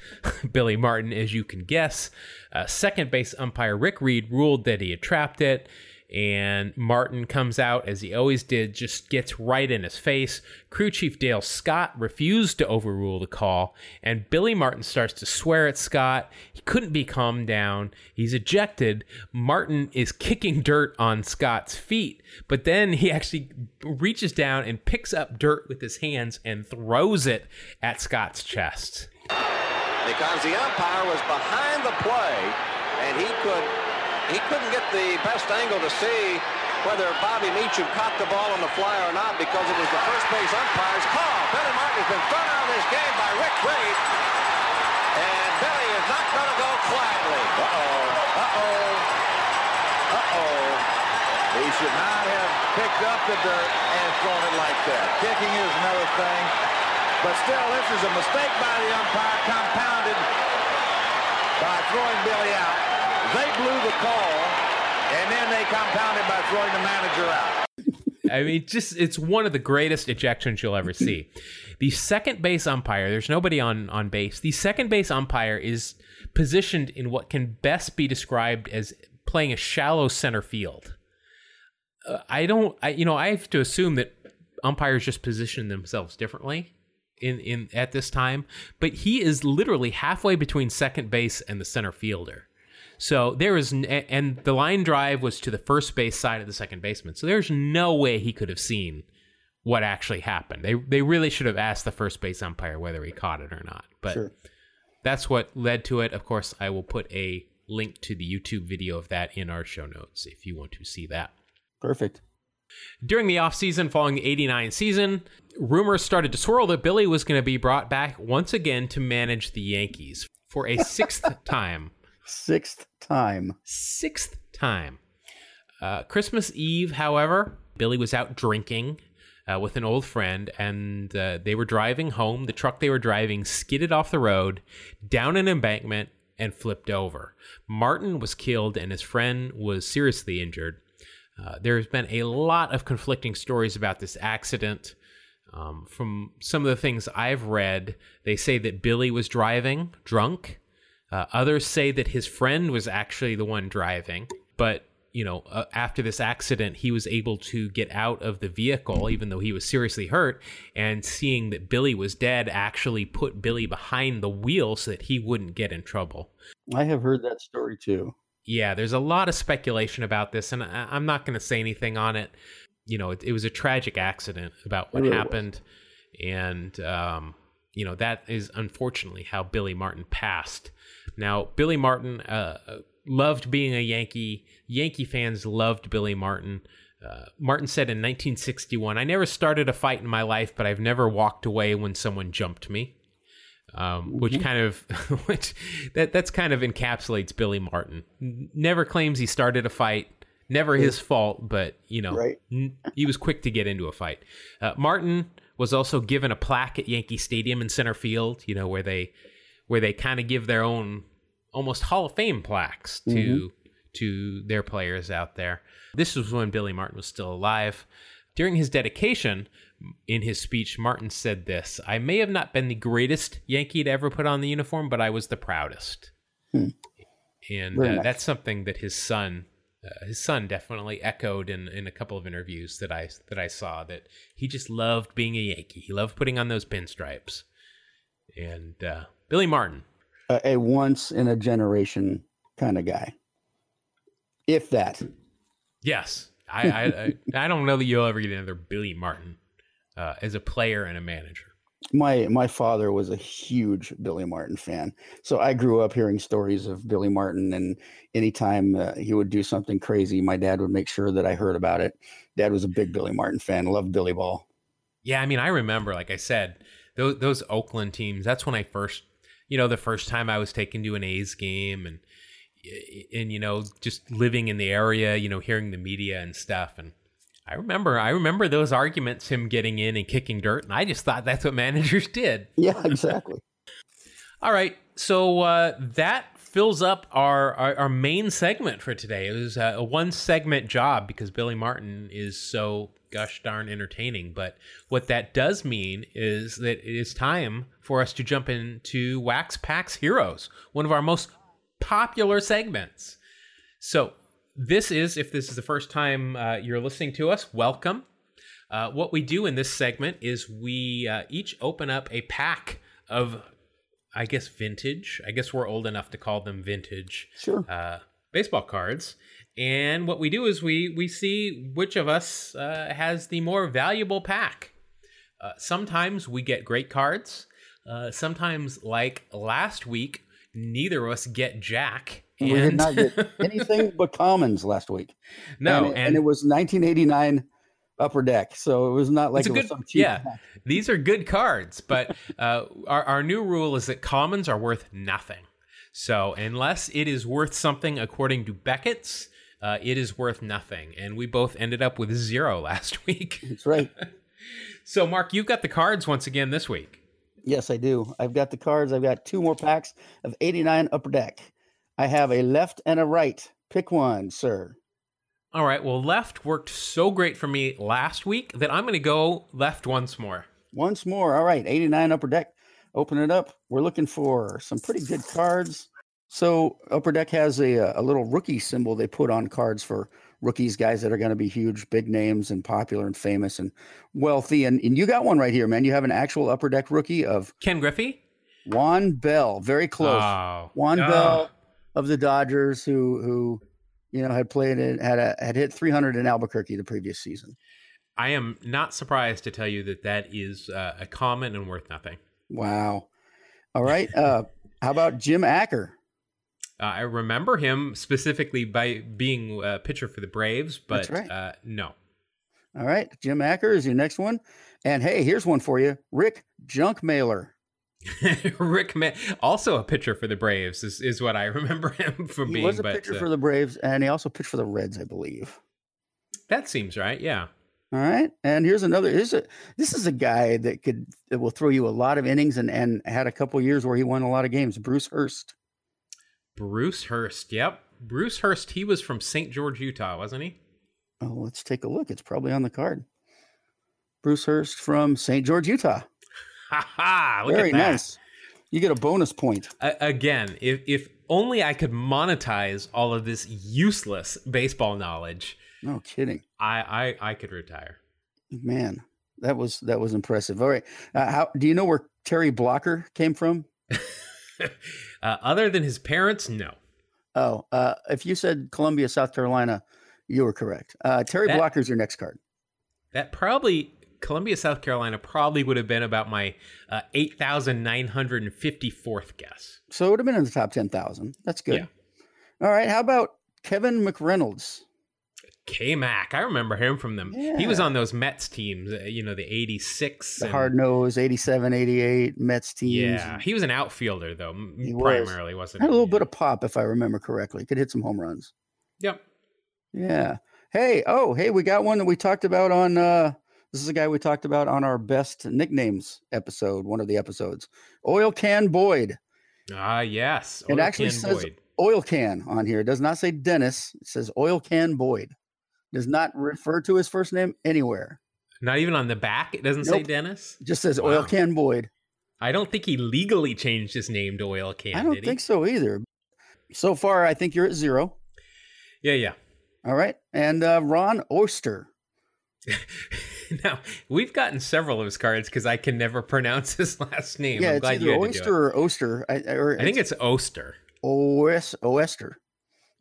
Billy Martin, as you can guess. Uh, second base umpire Rick Reed ruled that he had trapped it and Martin comes out as he always did, just gets right in his face. Crew Chief Dale Scott refused to overrule the call, and Billy Martin starts to swear at Scott. He couldn't be calmed down. He's ejected. Martin is kicking dirt on Scott's feet, but then he actually reaches down and picks up dirt with his hands and throws it at Scott's chest. Because the umpire was behind the play, and he could he couldn't get the best angle to see whether Bobby Meacham caught the ball on the fly or not because it was the first base umpire's call. Billy Martin has been thrown out of this game by Rick Reed. And Billy is not going to go quietly. Uh-oh. Uh-oh. Uh-oh. He should not have picked up the dirt and thrown it like that. Kicking is another thing. But still, this is a mistake by the umpire compounded by throwing Billy out. They blew the call, and then they compounded by throwing the manager out. I mean, just it's one of the greatest ejections you'll ever see. The second base umpire, there's nobody on on base. The second base umpire is positioned in what can best be described as playing a shallow center field. Uh, I don't, I, you know, I have to assume that umpires just position themselves differently in in at this time, but he is literally halfway between second base and the center fielder. So there is, and the line drive was to the first base side of the second baseman. So there's no way he could have seen what actually happened. They they really should have asked the first base umpire whether he caught it or not. But Sure. that's what led to it. Of course, I will put a link to the YouTube video of that in our show notes if you want to see that. Perfect. During the offseason following the 89 season, rumors started to swirl that Billy was going to be brought back once again to manage the Yankees for a sixth time. Sixth time. Sixth time. Uh, Christmas Eve, however, Billy was out drinking uh, with an old friend, and uh, they were driving home. The truck they were driving skidded off the road, down an embankment, and flipped over. Martin was killed, and his friend was seriously injured. Uh, there's been a lot of conflicting stories about this accident. Um, from some of the things I've read, they say that Billy was driving drunk. Uh, others say that his friend was actually the one driving, but you know, uh, after this accident, he was able to get out of the vehicle, even though he was seriously hurt. And seeing that Billy was dead, actually put Billy behind the wheel so that he wouldn't get in trouble. I have heard that story too. Yeah, there's a lot of speculation about this, and I- I'm not going to say anything on it. You know, it, it was a tragic accident about what really was. happened, and um, you know that is unfortunately how Billy Martin passed. Now, Billy Martin uh, uh, loved being a Yankee. Yankee fans loved Billy Martin. Uh, Martin said in 1961, "I never started a fight in my life, but I've never walked away when someone jumped me." um, which kind of which that that's kind of encapsulates Billy Martin. Never claims he started a fight, never his fault, but you know, Right. n- he was quick to get into a fight. Uh, Martin was also given a plaque at Yankee Stadium in center field, you know, where they where they kind of give their own almost Hall of Fame plaques to to their players out there. This was when Billy Martin was still alive. During his dedication, in his speech, Martin said this I may have not been the greatest Yankee to ever put on the uniform, but I was the proudest. Hmm. And uh, nice. that's something that his son. Uh, his son definitely echoed in, in a couple of interviews that I that I saw that he just loved being a Yankee. He loved putting on those pinstripes. And uh, Billy Martin, A, a once in a generation kind of guy. If that. Yes, I, I, I I don't know that you'll ever get another Billy Martin uh, as a player and a manager. My my father was a huge Billy Martin fan, so I grew up hearing stories of Billy Martin. And anytime uh, he would do something crazy, my dad would make sure that I heard about it. Dad was a big Billy Martin fan, loved Billy Ball. Yeah, I mean, I remember, like I said, those those Oakland teams. That's when I first, you know, the first time I was taken to an A's game, and and you know, just living in the area, you know, hearing the media and stuff, and I remember, I remember those arguments, him getting in and kicking dirt, and I just thought that's what managers did. Yeah, exactly. All right, so uh, that fills up our, our our main segment for today. It was uh, a one segment job because Billy Martin is so gosh darn entertaining. But what that does mean is that it is time for us to jump into Wax Packs Heroes, one of our most popular segments. So this is, if this is the first time uh, you're listening to us, welcome. Uh, what we do in this segment is we uh, each open up a pack of, I guess, vintage. I guess we're old enough to call them vintage Sure. uh, baseball cards. And what we do is we we see which of us uh, has the more valuable pack. Uh, sometimes we get great cards. Uh, sometimes, like last week, neither of us get jack. we did not get anything but commons last week. no, and it, and it was 1989 upper deck, so it was not like it was some cheap. yeah. pack. These are good cards, but uh, our, our new rule is that commons are worth nothing. So unless it is worth something according to Beckett's, uh, it is worth nothing. And we both ended up with zero last week. That's right. So, Mark, you've got the cards once again this week. Yes, I do. I've got the cards. I've got two more packs of 89 upper deck. I have a left and a right. Pick one, sir. All right. Well, left worked so great for me last week that I'm going to go left once more. Once more. All right. 89 upper deck. Open it up. We're looking for some pretty good cards. So upper deck has a a little rookie symbol they put on cards for rookies, guys that are going to be huge, big names and popular and famous and wealthy. And, and you got one right here, man. You have an actual upper deck rookie of Ken Griffey. Juan Bell. Very close. Oh. Juan Oh. Bell of the Dodgers, who who you know had played it, had a, had hit 300 in Albuquerque the previous season. I am not surprised to tell you that that is uh, a common and worth nothing. Wow. All right. Uh, how about Jim Acker? Uh, I remember him specifically by being a pitcher for the Braves, but right. uh, no. All right, Jim Acker is your next one. And hey, here's one for you, Rick Junkmailer. Rick, Ma- also a pitcher for the Braves, is, is what I remember him from He being. was a but pitcher uh, for the Braves, and he also pitched for the Reds, I believe. that seems right. Yeah. All right, and here's another. This is a, this is a guy that could that will throw you a lot of innings and and had a couple years where he won a lot of games. Bruce Hurst. Bruce Hurst. Yep. Bruce Hurst. He was from St. George, Utah, wasn't he? Oh, let's take a look. It's probably on the card. Bruce Hurst from St. George, Utah. Ha ha! Very at that. nice. You get a bonus point. A- again, if if only I could monetize all of this useless baseball knowledge, No kidding, I I, I could retire. man. That was that was impressive. All right, uh, how do you know where Terry Blocker came from? uh, other than his parents, no. Oh, uh, if you said Columbia, South Carolina, you were correct. Uh, Terry That- Blocker's your next card. That probably Columbia, South Carolina, probably would have been about my uh, eight thousand nine hundred and fifty fourth guess. So it would have been in the top ten thousand. That's good. Yeah. All right, how about Kevin McReynolds? K Mac, I remember him from them. He was on those Mets teams, uh, you know, the eighty six. The hard nose, 87, 88 Mets teams. Yeah, he was an outfielder though, He was. primarily wasn't. had a little bit of pop, if I remember correctly. Could hit some home runs. Yep. Yeah. Hey, oh, hey, we got one that we talked about on uh this is a guy we talked about on our best nicknames episode, one of the episodes. Oil Can Boyd. Ah, yes. It actually Can says Boyd. Oil Can on here. It does not say Dennis. It says Oil Can Boyd. Does not refer to his first name anywhere. Not even on the back. It doesn't say Dennis. It just says Oil Can Boyd. I don't think he legally changed his name to Oil Can. I don't think so either. So far, I think you're at zero. Yeah, yeah. All right. And uh, Ron Oster. now we've gotten several of his cards because I can never pronounce his last name. yeah, I'm it's glad you either had to do Oyster or Oster. I, or. I think it's Oster. OS Oester.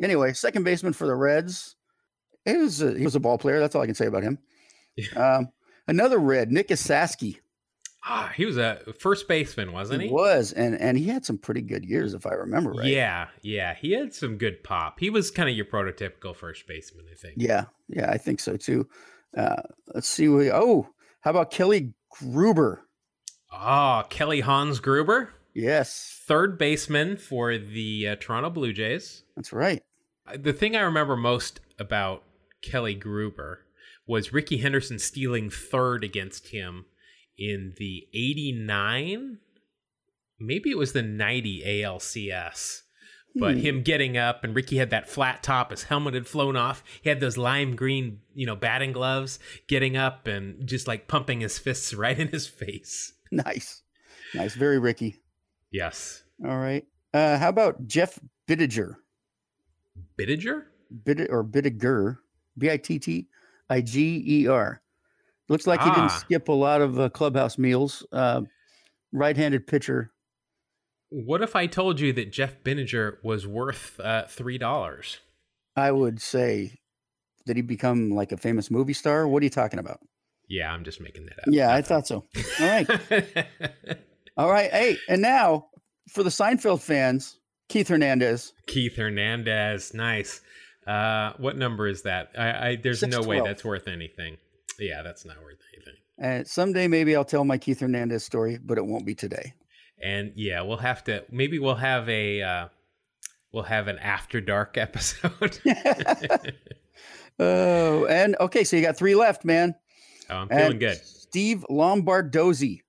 Anyway, second baseman for the Reds. He was a, he was a ball player. That's all I can say about him. Um, another Red, Nick Esasky. Ah, he was a first baseman, wasn't he? He was, and and he had some pretty good years, if I remember right. Yeah, yeah. He had some good pop. He was kind of your prototypical first baseman, I think. yeah, yeah. I think so too. Uh, let's see. We, oh, how about Kelly Gruber? Oh, Kelly Hans Gruber, Yes, third baseman for the uh, Toronto Blue Jays. that's right. Uh, The thing I remember most about Kelly Gruber was Rickey Henderson stealing third against him in the 89 maybe it was the 90 ALCS but Hmm. him getting up and Rickey had that flat top his helmet had flown off he had those lime green you know batting gloves getting up and just like pumping his fists right in his face Nice, nice. Very Rickey. yes All right. Uh, how about Jeff Bittiger? Bittiger Bit or Bittiger, B I T T I G E R. Looks like he didn't Ah. skip a lot of uh, clubhouse meals. Uh, right-handed pitcher. what if I told you that Jeff Bittiger was worth uh, three dollars I would say, did he become like a famous movie star? What are you talking about? yeah I'm just making that up Yeah, I thought so. All right, all right. Hey, and now for the Seinfeld fans, Keith Hernandez. Keith Hernandez, nice. Uh, what number is that? I, I there's no way that's worth anything. Yeah, that's not worth anything. And someday maybe I'll tell my Keith Hernandez story, but it won't be today. And yeah, we'll have to. Maybe we'll have a. Uh, we'll have an after dark episode. Oh, and okay, so you got three left, man. oh, I'm And feeling good. Steve Lombardozzi.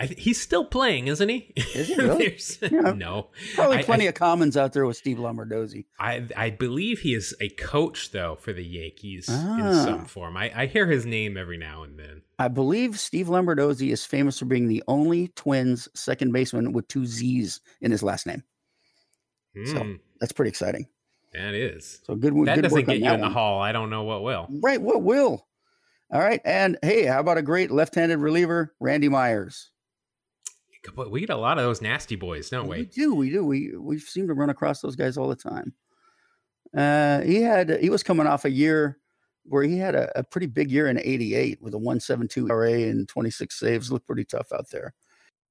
I, he's still playing, isn't he? Is he really? Yeah. No, Probably plenty I, of commons out there with Steve Lombardozzi. I I believe he is a coach though for the Yankees in Ah. some form. I, I hear his name every now and then. I believe Steve Lombardozzi is famous for being the only Twins second baseman with two Z's in his last name. So- Hmm, That's pretty exciting. that is. So good. That good doesn't get you in the one. hall. I don't know what will. Right. What will? All right. And hey, how about a great left-handed reliever, Randy Myers? But we get a lot of those nasty boys, don't We we? do. We do. We we seem to run across those guys all the time. Uh, he had he was coming off a year where he had a, a pretty big year in '88 with a 1.72 ERA and 26 saves. Looked pretty tough out there.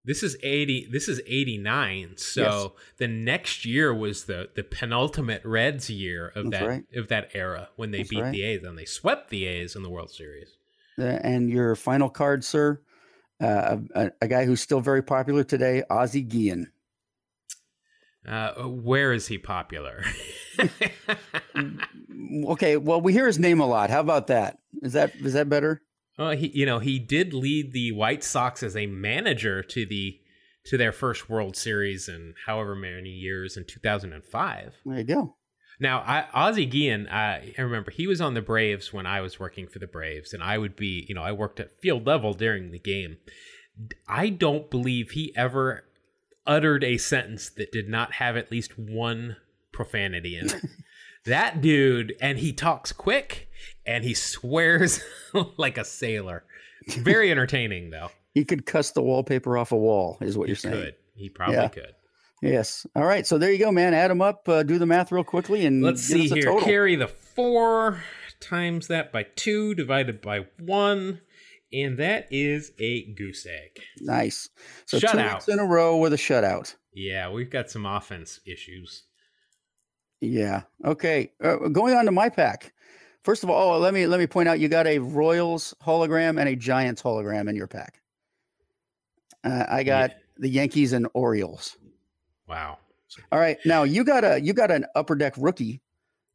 This is eighty. This is eighty nine. So the next year was the the penultimate Reds year of That's that right. of that era when they That's beat right. the A's and they swept the A's in the World Series. Uh, and your final card, sir, uh, a, a guy who's still very popular today, Ozzie Guillen. Uh, where is he popular? Okay, well, we hear his name a lot. How about that? Is that is that better? well, he you know he did lead the White Sox as a manager to the to their first World Series in however many years in two thousand and five. There you go. Now, I, Ozzie Guillen, I, I remember he was on the Braves when I was working for the Braves, and I would be, you know, I worked at field level during the game. I don't believe he ever uttered a sentence that did not have at least one profanity in it. that dude, and he talks quick and he swears like a sailor. Very entertaining, though. He could cuss the wallpaper off a wall, is what He you're saying. could. He probably Yeah. could. Yes. All right. So there you go, man. Add them up. Uh, do the math real quickly, and Let's see us a here. total. Carry the four times that by two divided by one, and that is a goose egg. Nice. So two Shutout. weeks in a row with a shutout. Yeah, we've got some offense issues. Yeah. Okay. Uh, going on to my pack. First of all, oh, let me let me point out you got a Royals hologram and a Giants hologram in your pack. Uh, I got the Yankees and Orioles. Wow. All right. Now you got a you got an upper deck rookie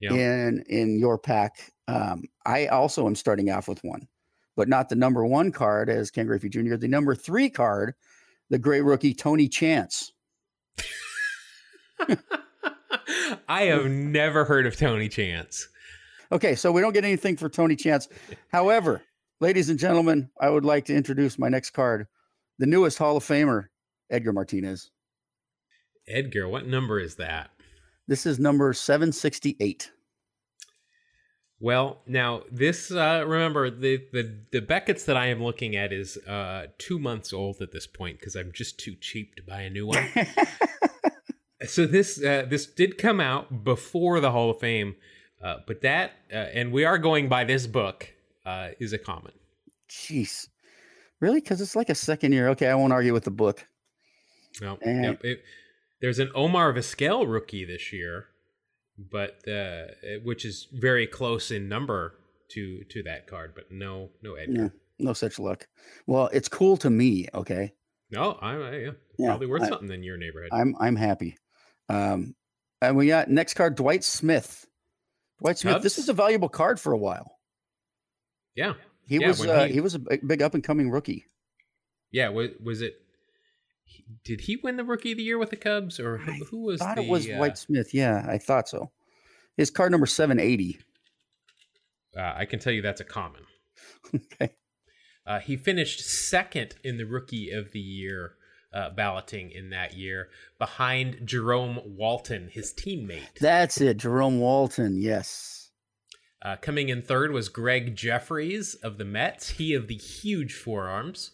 Yeah. in in your pack. Um, I also am starting off with one, but not the number one card as Ken Griffey Jr. The number three card, the great rookie Tony Chance. I have never heard of Tony Chance. Okay, so we don't get anything for Tony Chance. However, ladies and gentlemen, I would like to introduce my next card, the newest Hall of Famer, Edgar Martinez. Edgar, what number is that? This is number 768. Well, now this uh remember the the the Beckett's that I am looking at is uh 2 months old at this point because I'm just too cheap to buy a new one. so this uh, this did come out before the Hall of Fame, uh, but that uh, and we are going by this book uh, is a common. Jeez. Really? Because it's like a second year. Okay, I won't argue with the book. No, Eh. yep, it- there's an Omar Vizquel rookie this year, but uh, which is very close in number to to that card, but no no Edgar. Yeah, no such luck. Well, it's cool to me. Okay, No, I, I yeah, Yeah, probably worth I- something in your neighborhood. I'm I'm happy. Um, and we got next card, Dwight Smith. Dwight Smith. This is a valuable card for a while. yeah, He Yeah, was uh, he- he was a big, big up and coming rookie. yeah. Was was it? Did he win the Rookie of the Year with the Cubs, or who, who was thought the? it was uh, Dwight Smith. Yeah, I thought so. His card number 780. uh, I can tell you that's a common. okay. Uh, he finished second in the Rookie of the Year uh, balloting in that year, behind Jerome Walton, his teammate. That's it. Jerome Walton. Yes. Uh, coming in third was Gregg Jefferies of the Mets, he of the huge forearms.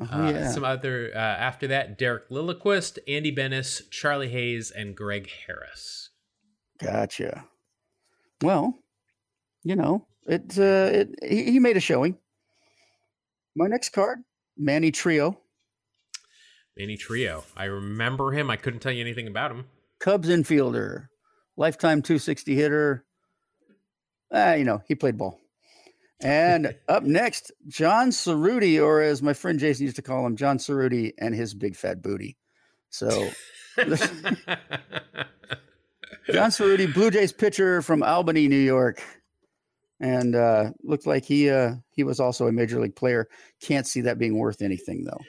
Oh, Uh. Some other uh, after that: Derek Lilliquist, Andy Benes, Charlie Hayes, and Greg Harris. Gotcha. Well, you know, it, uh, it he, he made a showing. My next card, Manny Trillo, Manny Trillo. I remember him. I couldn't tell you anything about him. Cubs infielder, lifetime 260 hitter. Ah, you know, he played ball. And up next, John Cerutti, or as my friend Jason used to call him, John Cerutti and his big fat booty. So John Cerutti, Blue Jays pitcher from Albany, New York, and uh, looked like he uh, he was also a major league player. Can't see that being worth anything though.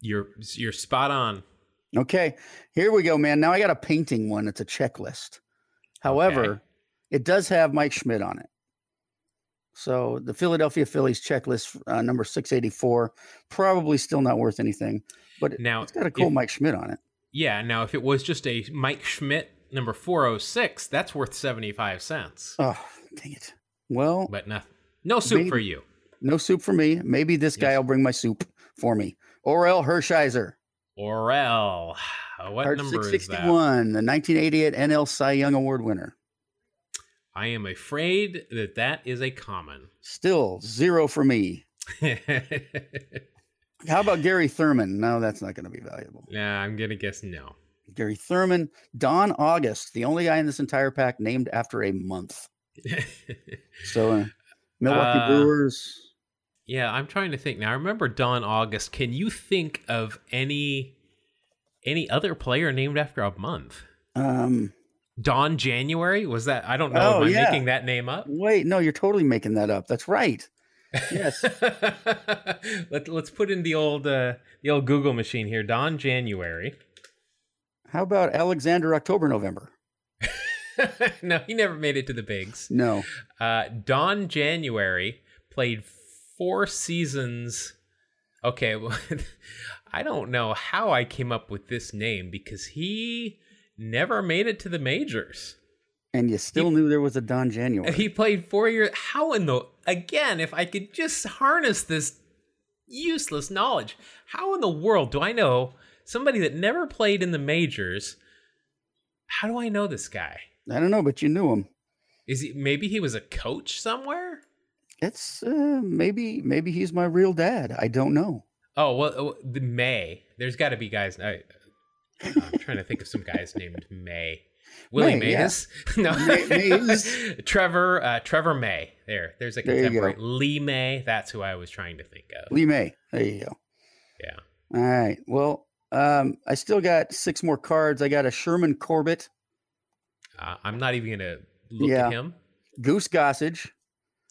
You're you're spot on. Okay, here we go, man. Now I got a painting one. It's a checklist. However, Okay. it does have Mike Schmidt on it. So the Philadelphia Phillies checklist, uh, number 684, probably still not worth anything, but Now, it's got a cool if- Mike Schmidt on it. Yeah. Now, if it was just a Mike Schmidt number four oh six, that's worth seventy five cents. Oh, dang it. Well, But nothing. No soup for you. no soup for me. Maybe this guy will bring my soup for me. Orel Hershiser, Orel. What card number is that? 661, the 1988 NL Cy Young Award winner. I am afraid that that is a common. Still zero for me. How about Gary Thurman? No, that's not going to be valuable. yeah, I'm gonna guess no. Gary Thurman, Don August, the only guy in this entire pack named after a month. So, uh, Milwaukee Uh, Brewers. yeah, I'm trying to think now. I remember Don August. Can you think of any any other player named after a month? Um, Don January was that? I don't know. Oh, Am I yeah. making that name up? wait, no, you're totally making that up. That's right. Yes. Let, let's put in the old uh, the old Google machine here. Don January. How about Alexander October November? no, he never made it to the bigs. No. Uh, Don January played four seasons. Okay, well, I don't know how I came up with this name because he never made it to the majors. And you still knew there was a Don January. He played four years. How in the again? If I could just harness this useless knowledge, how in the world do I know somebody that never played in the majors? How do I know this guy? I don't know, but you knew him. Is he maybe he was a coach somewhere? It's uh, maybe maybe he's my real dad. I don't know. Oh well, oh, the May. There's got to be guys. I, I'm trying to think of some guys named May. Willie May, yeah. No, May- Mays. Trevor. Uh, Trevor May. There. There's a There contemporary. Lee May. That's who I was trying to think of. Lee May. There you go. Yeah. All right. Well, um, I still got six more cards. I got a Sherman Corbett, Uh, I'm not even gonna look Yeah. at him. Goose Gossage,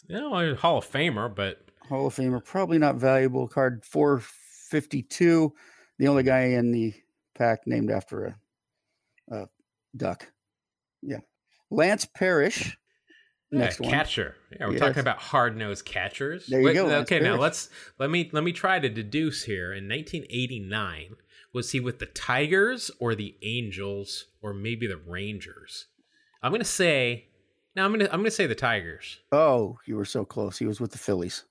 You know, Hall of Famer, but Hall of Famer, probably not valuable. Card 452, the only guy in the pack named after a, a duck. Yeah. Lance Parrish. Next yeah, one. catcher. Yeah, we're Yes. talking about hard nosed catchers. There you Wait, go, Lance Okay, now let's let me let me try to deduce here. In 1989, was he with the Tigers or the Angels or maybe the Rangers? I'm gonna say. No, I'm gonna I'm gonna say the Tigers. Oh, you were so close. He was with the Phillies.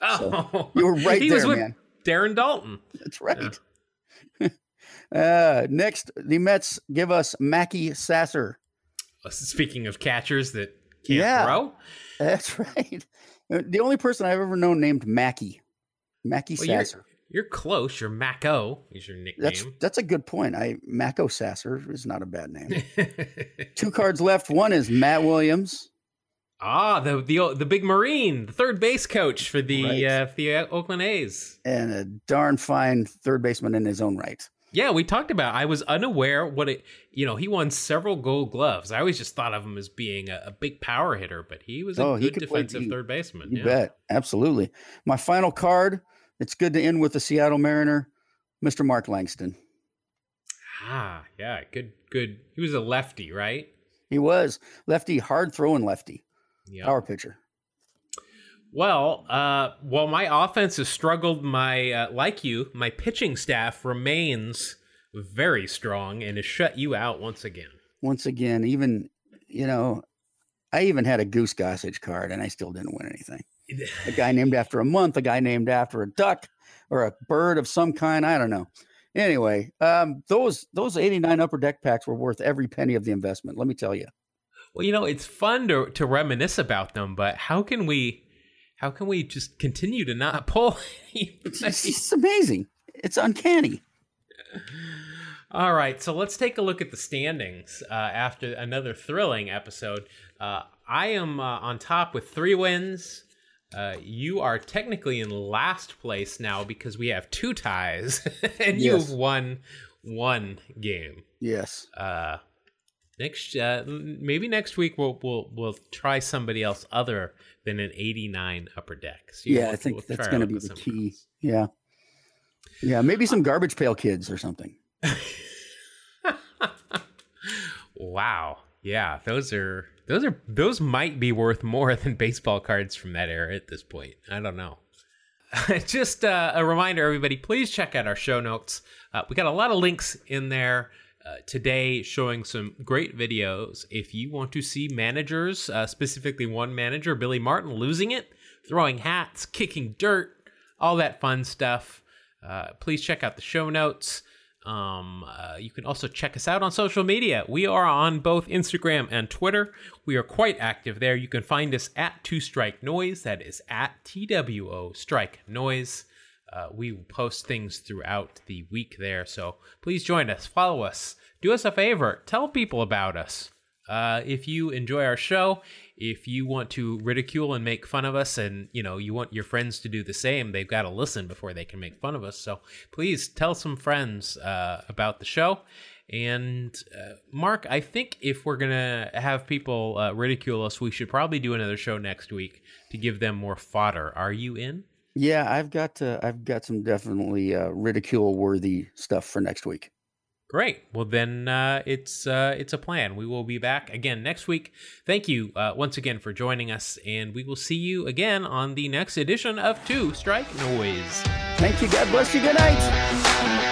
Oh, you were right he was there, with man. Darren Daulton. That's right. uh, next, the Mets give us Mackie Sasser. Speaking of catchers that can't Yeah. throw, That's right. Uh, The only person I've ever known named Mackie. Mackie well, you're, Sasser. you're close. You're Mako is your nickname. that's that's a good point. I Mako Sasser is not a bad name. Two cards left. One is Matt Williams. ah, the the the big Marine, the third base coach for the Right. uh, for the uh, Oakland A's. and a darn fine third baseman in his own right. Yeah, we talked about. I was unaware what it. You know, he won several Gold Gloves. I always just thought of him as being a, a big power hitter, but he was a Oh, good could play defensive third baseman. You yeah. bet. Absolutely. My final card. It's good to end with the Seattle Mariner, Mr. Mark Langston. Ah, yeah, good, good. He was a lefty, right? He was lefty, hard throwing lefty, Yeah. power pitcher. Well, uh, while my offense has struggled, my uh, like you, my pitching staff remains very strong and has shut you out once again. Once again, even you know, I even had a Goose Gossage card, and I still didn't win anything. A guy named after a month, a guy named after a duck or a bird of some kind. I don't know. Anyway, um, those those eighty nine upper deck packs were worth every penny of the investment. Let me tell you. Well, you know, it's fun to to reminisce about them, but how can we, how can we just continue to not pull? It's, it's, amazing. It's uncanny. All right, so let's take a look at the standings uh, after another thrilling episode. Uh, I am uh, on top with three wins. Uh, you are technically in last place now because we have two ties, and you have won one game. Yes. Next, uh, maybe next week we'll we'll we'll try somebody else other than an 89 upper deck. So Yeah, we'll- I think we'll that's going to be the key. else. Yeah. Yeah, maybe some garbage pail kids or something. wow. Yeah, those are those are those might be worth more than baseball cards from that era at this point. I don't know. Just uh, a reminder, everybody, please check out our show notes. Uh, we got a lot of links in there uh, today showing some great videos. If you want to see managers, uh, specifically one manager, Billy Martin, losing it, throwing hats, kicking dirt, all that fun stuff, uh, please check out the show notes. Um, uh, you can also check us out on social media. We are on both Instagram and Twitter. We are quite active there. You can find us at Two Strike Noise. That is at TWO Strike Noise. Uh, we post things throughout the week there. So please join us, follow us, do us a favor, tell people about us. Uh, if you enjoy our show, if you want to ridicule and make fun of us and you know you want your friends to do the same they've got to listen before they can make fun of us so please tell some friends uh, about the show and uh, mark i think if we're gonna have people uh, ridicule us we should probably do another show next week to give them more fodder are you in yeah i've got uh, i've got some definitely uh, ridicule worthy stuff for next week Great. Well, then uh, it's uh, it's a plan. We will be back again next week. Thank you uh, once again for joining us, and we will see you again on the next edition of Two Strike Noise. Thank you. God bless you. Good night.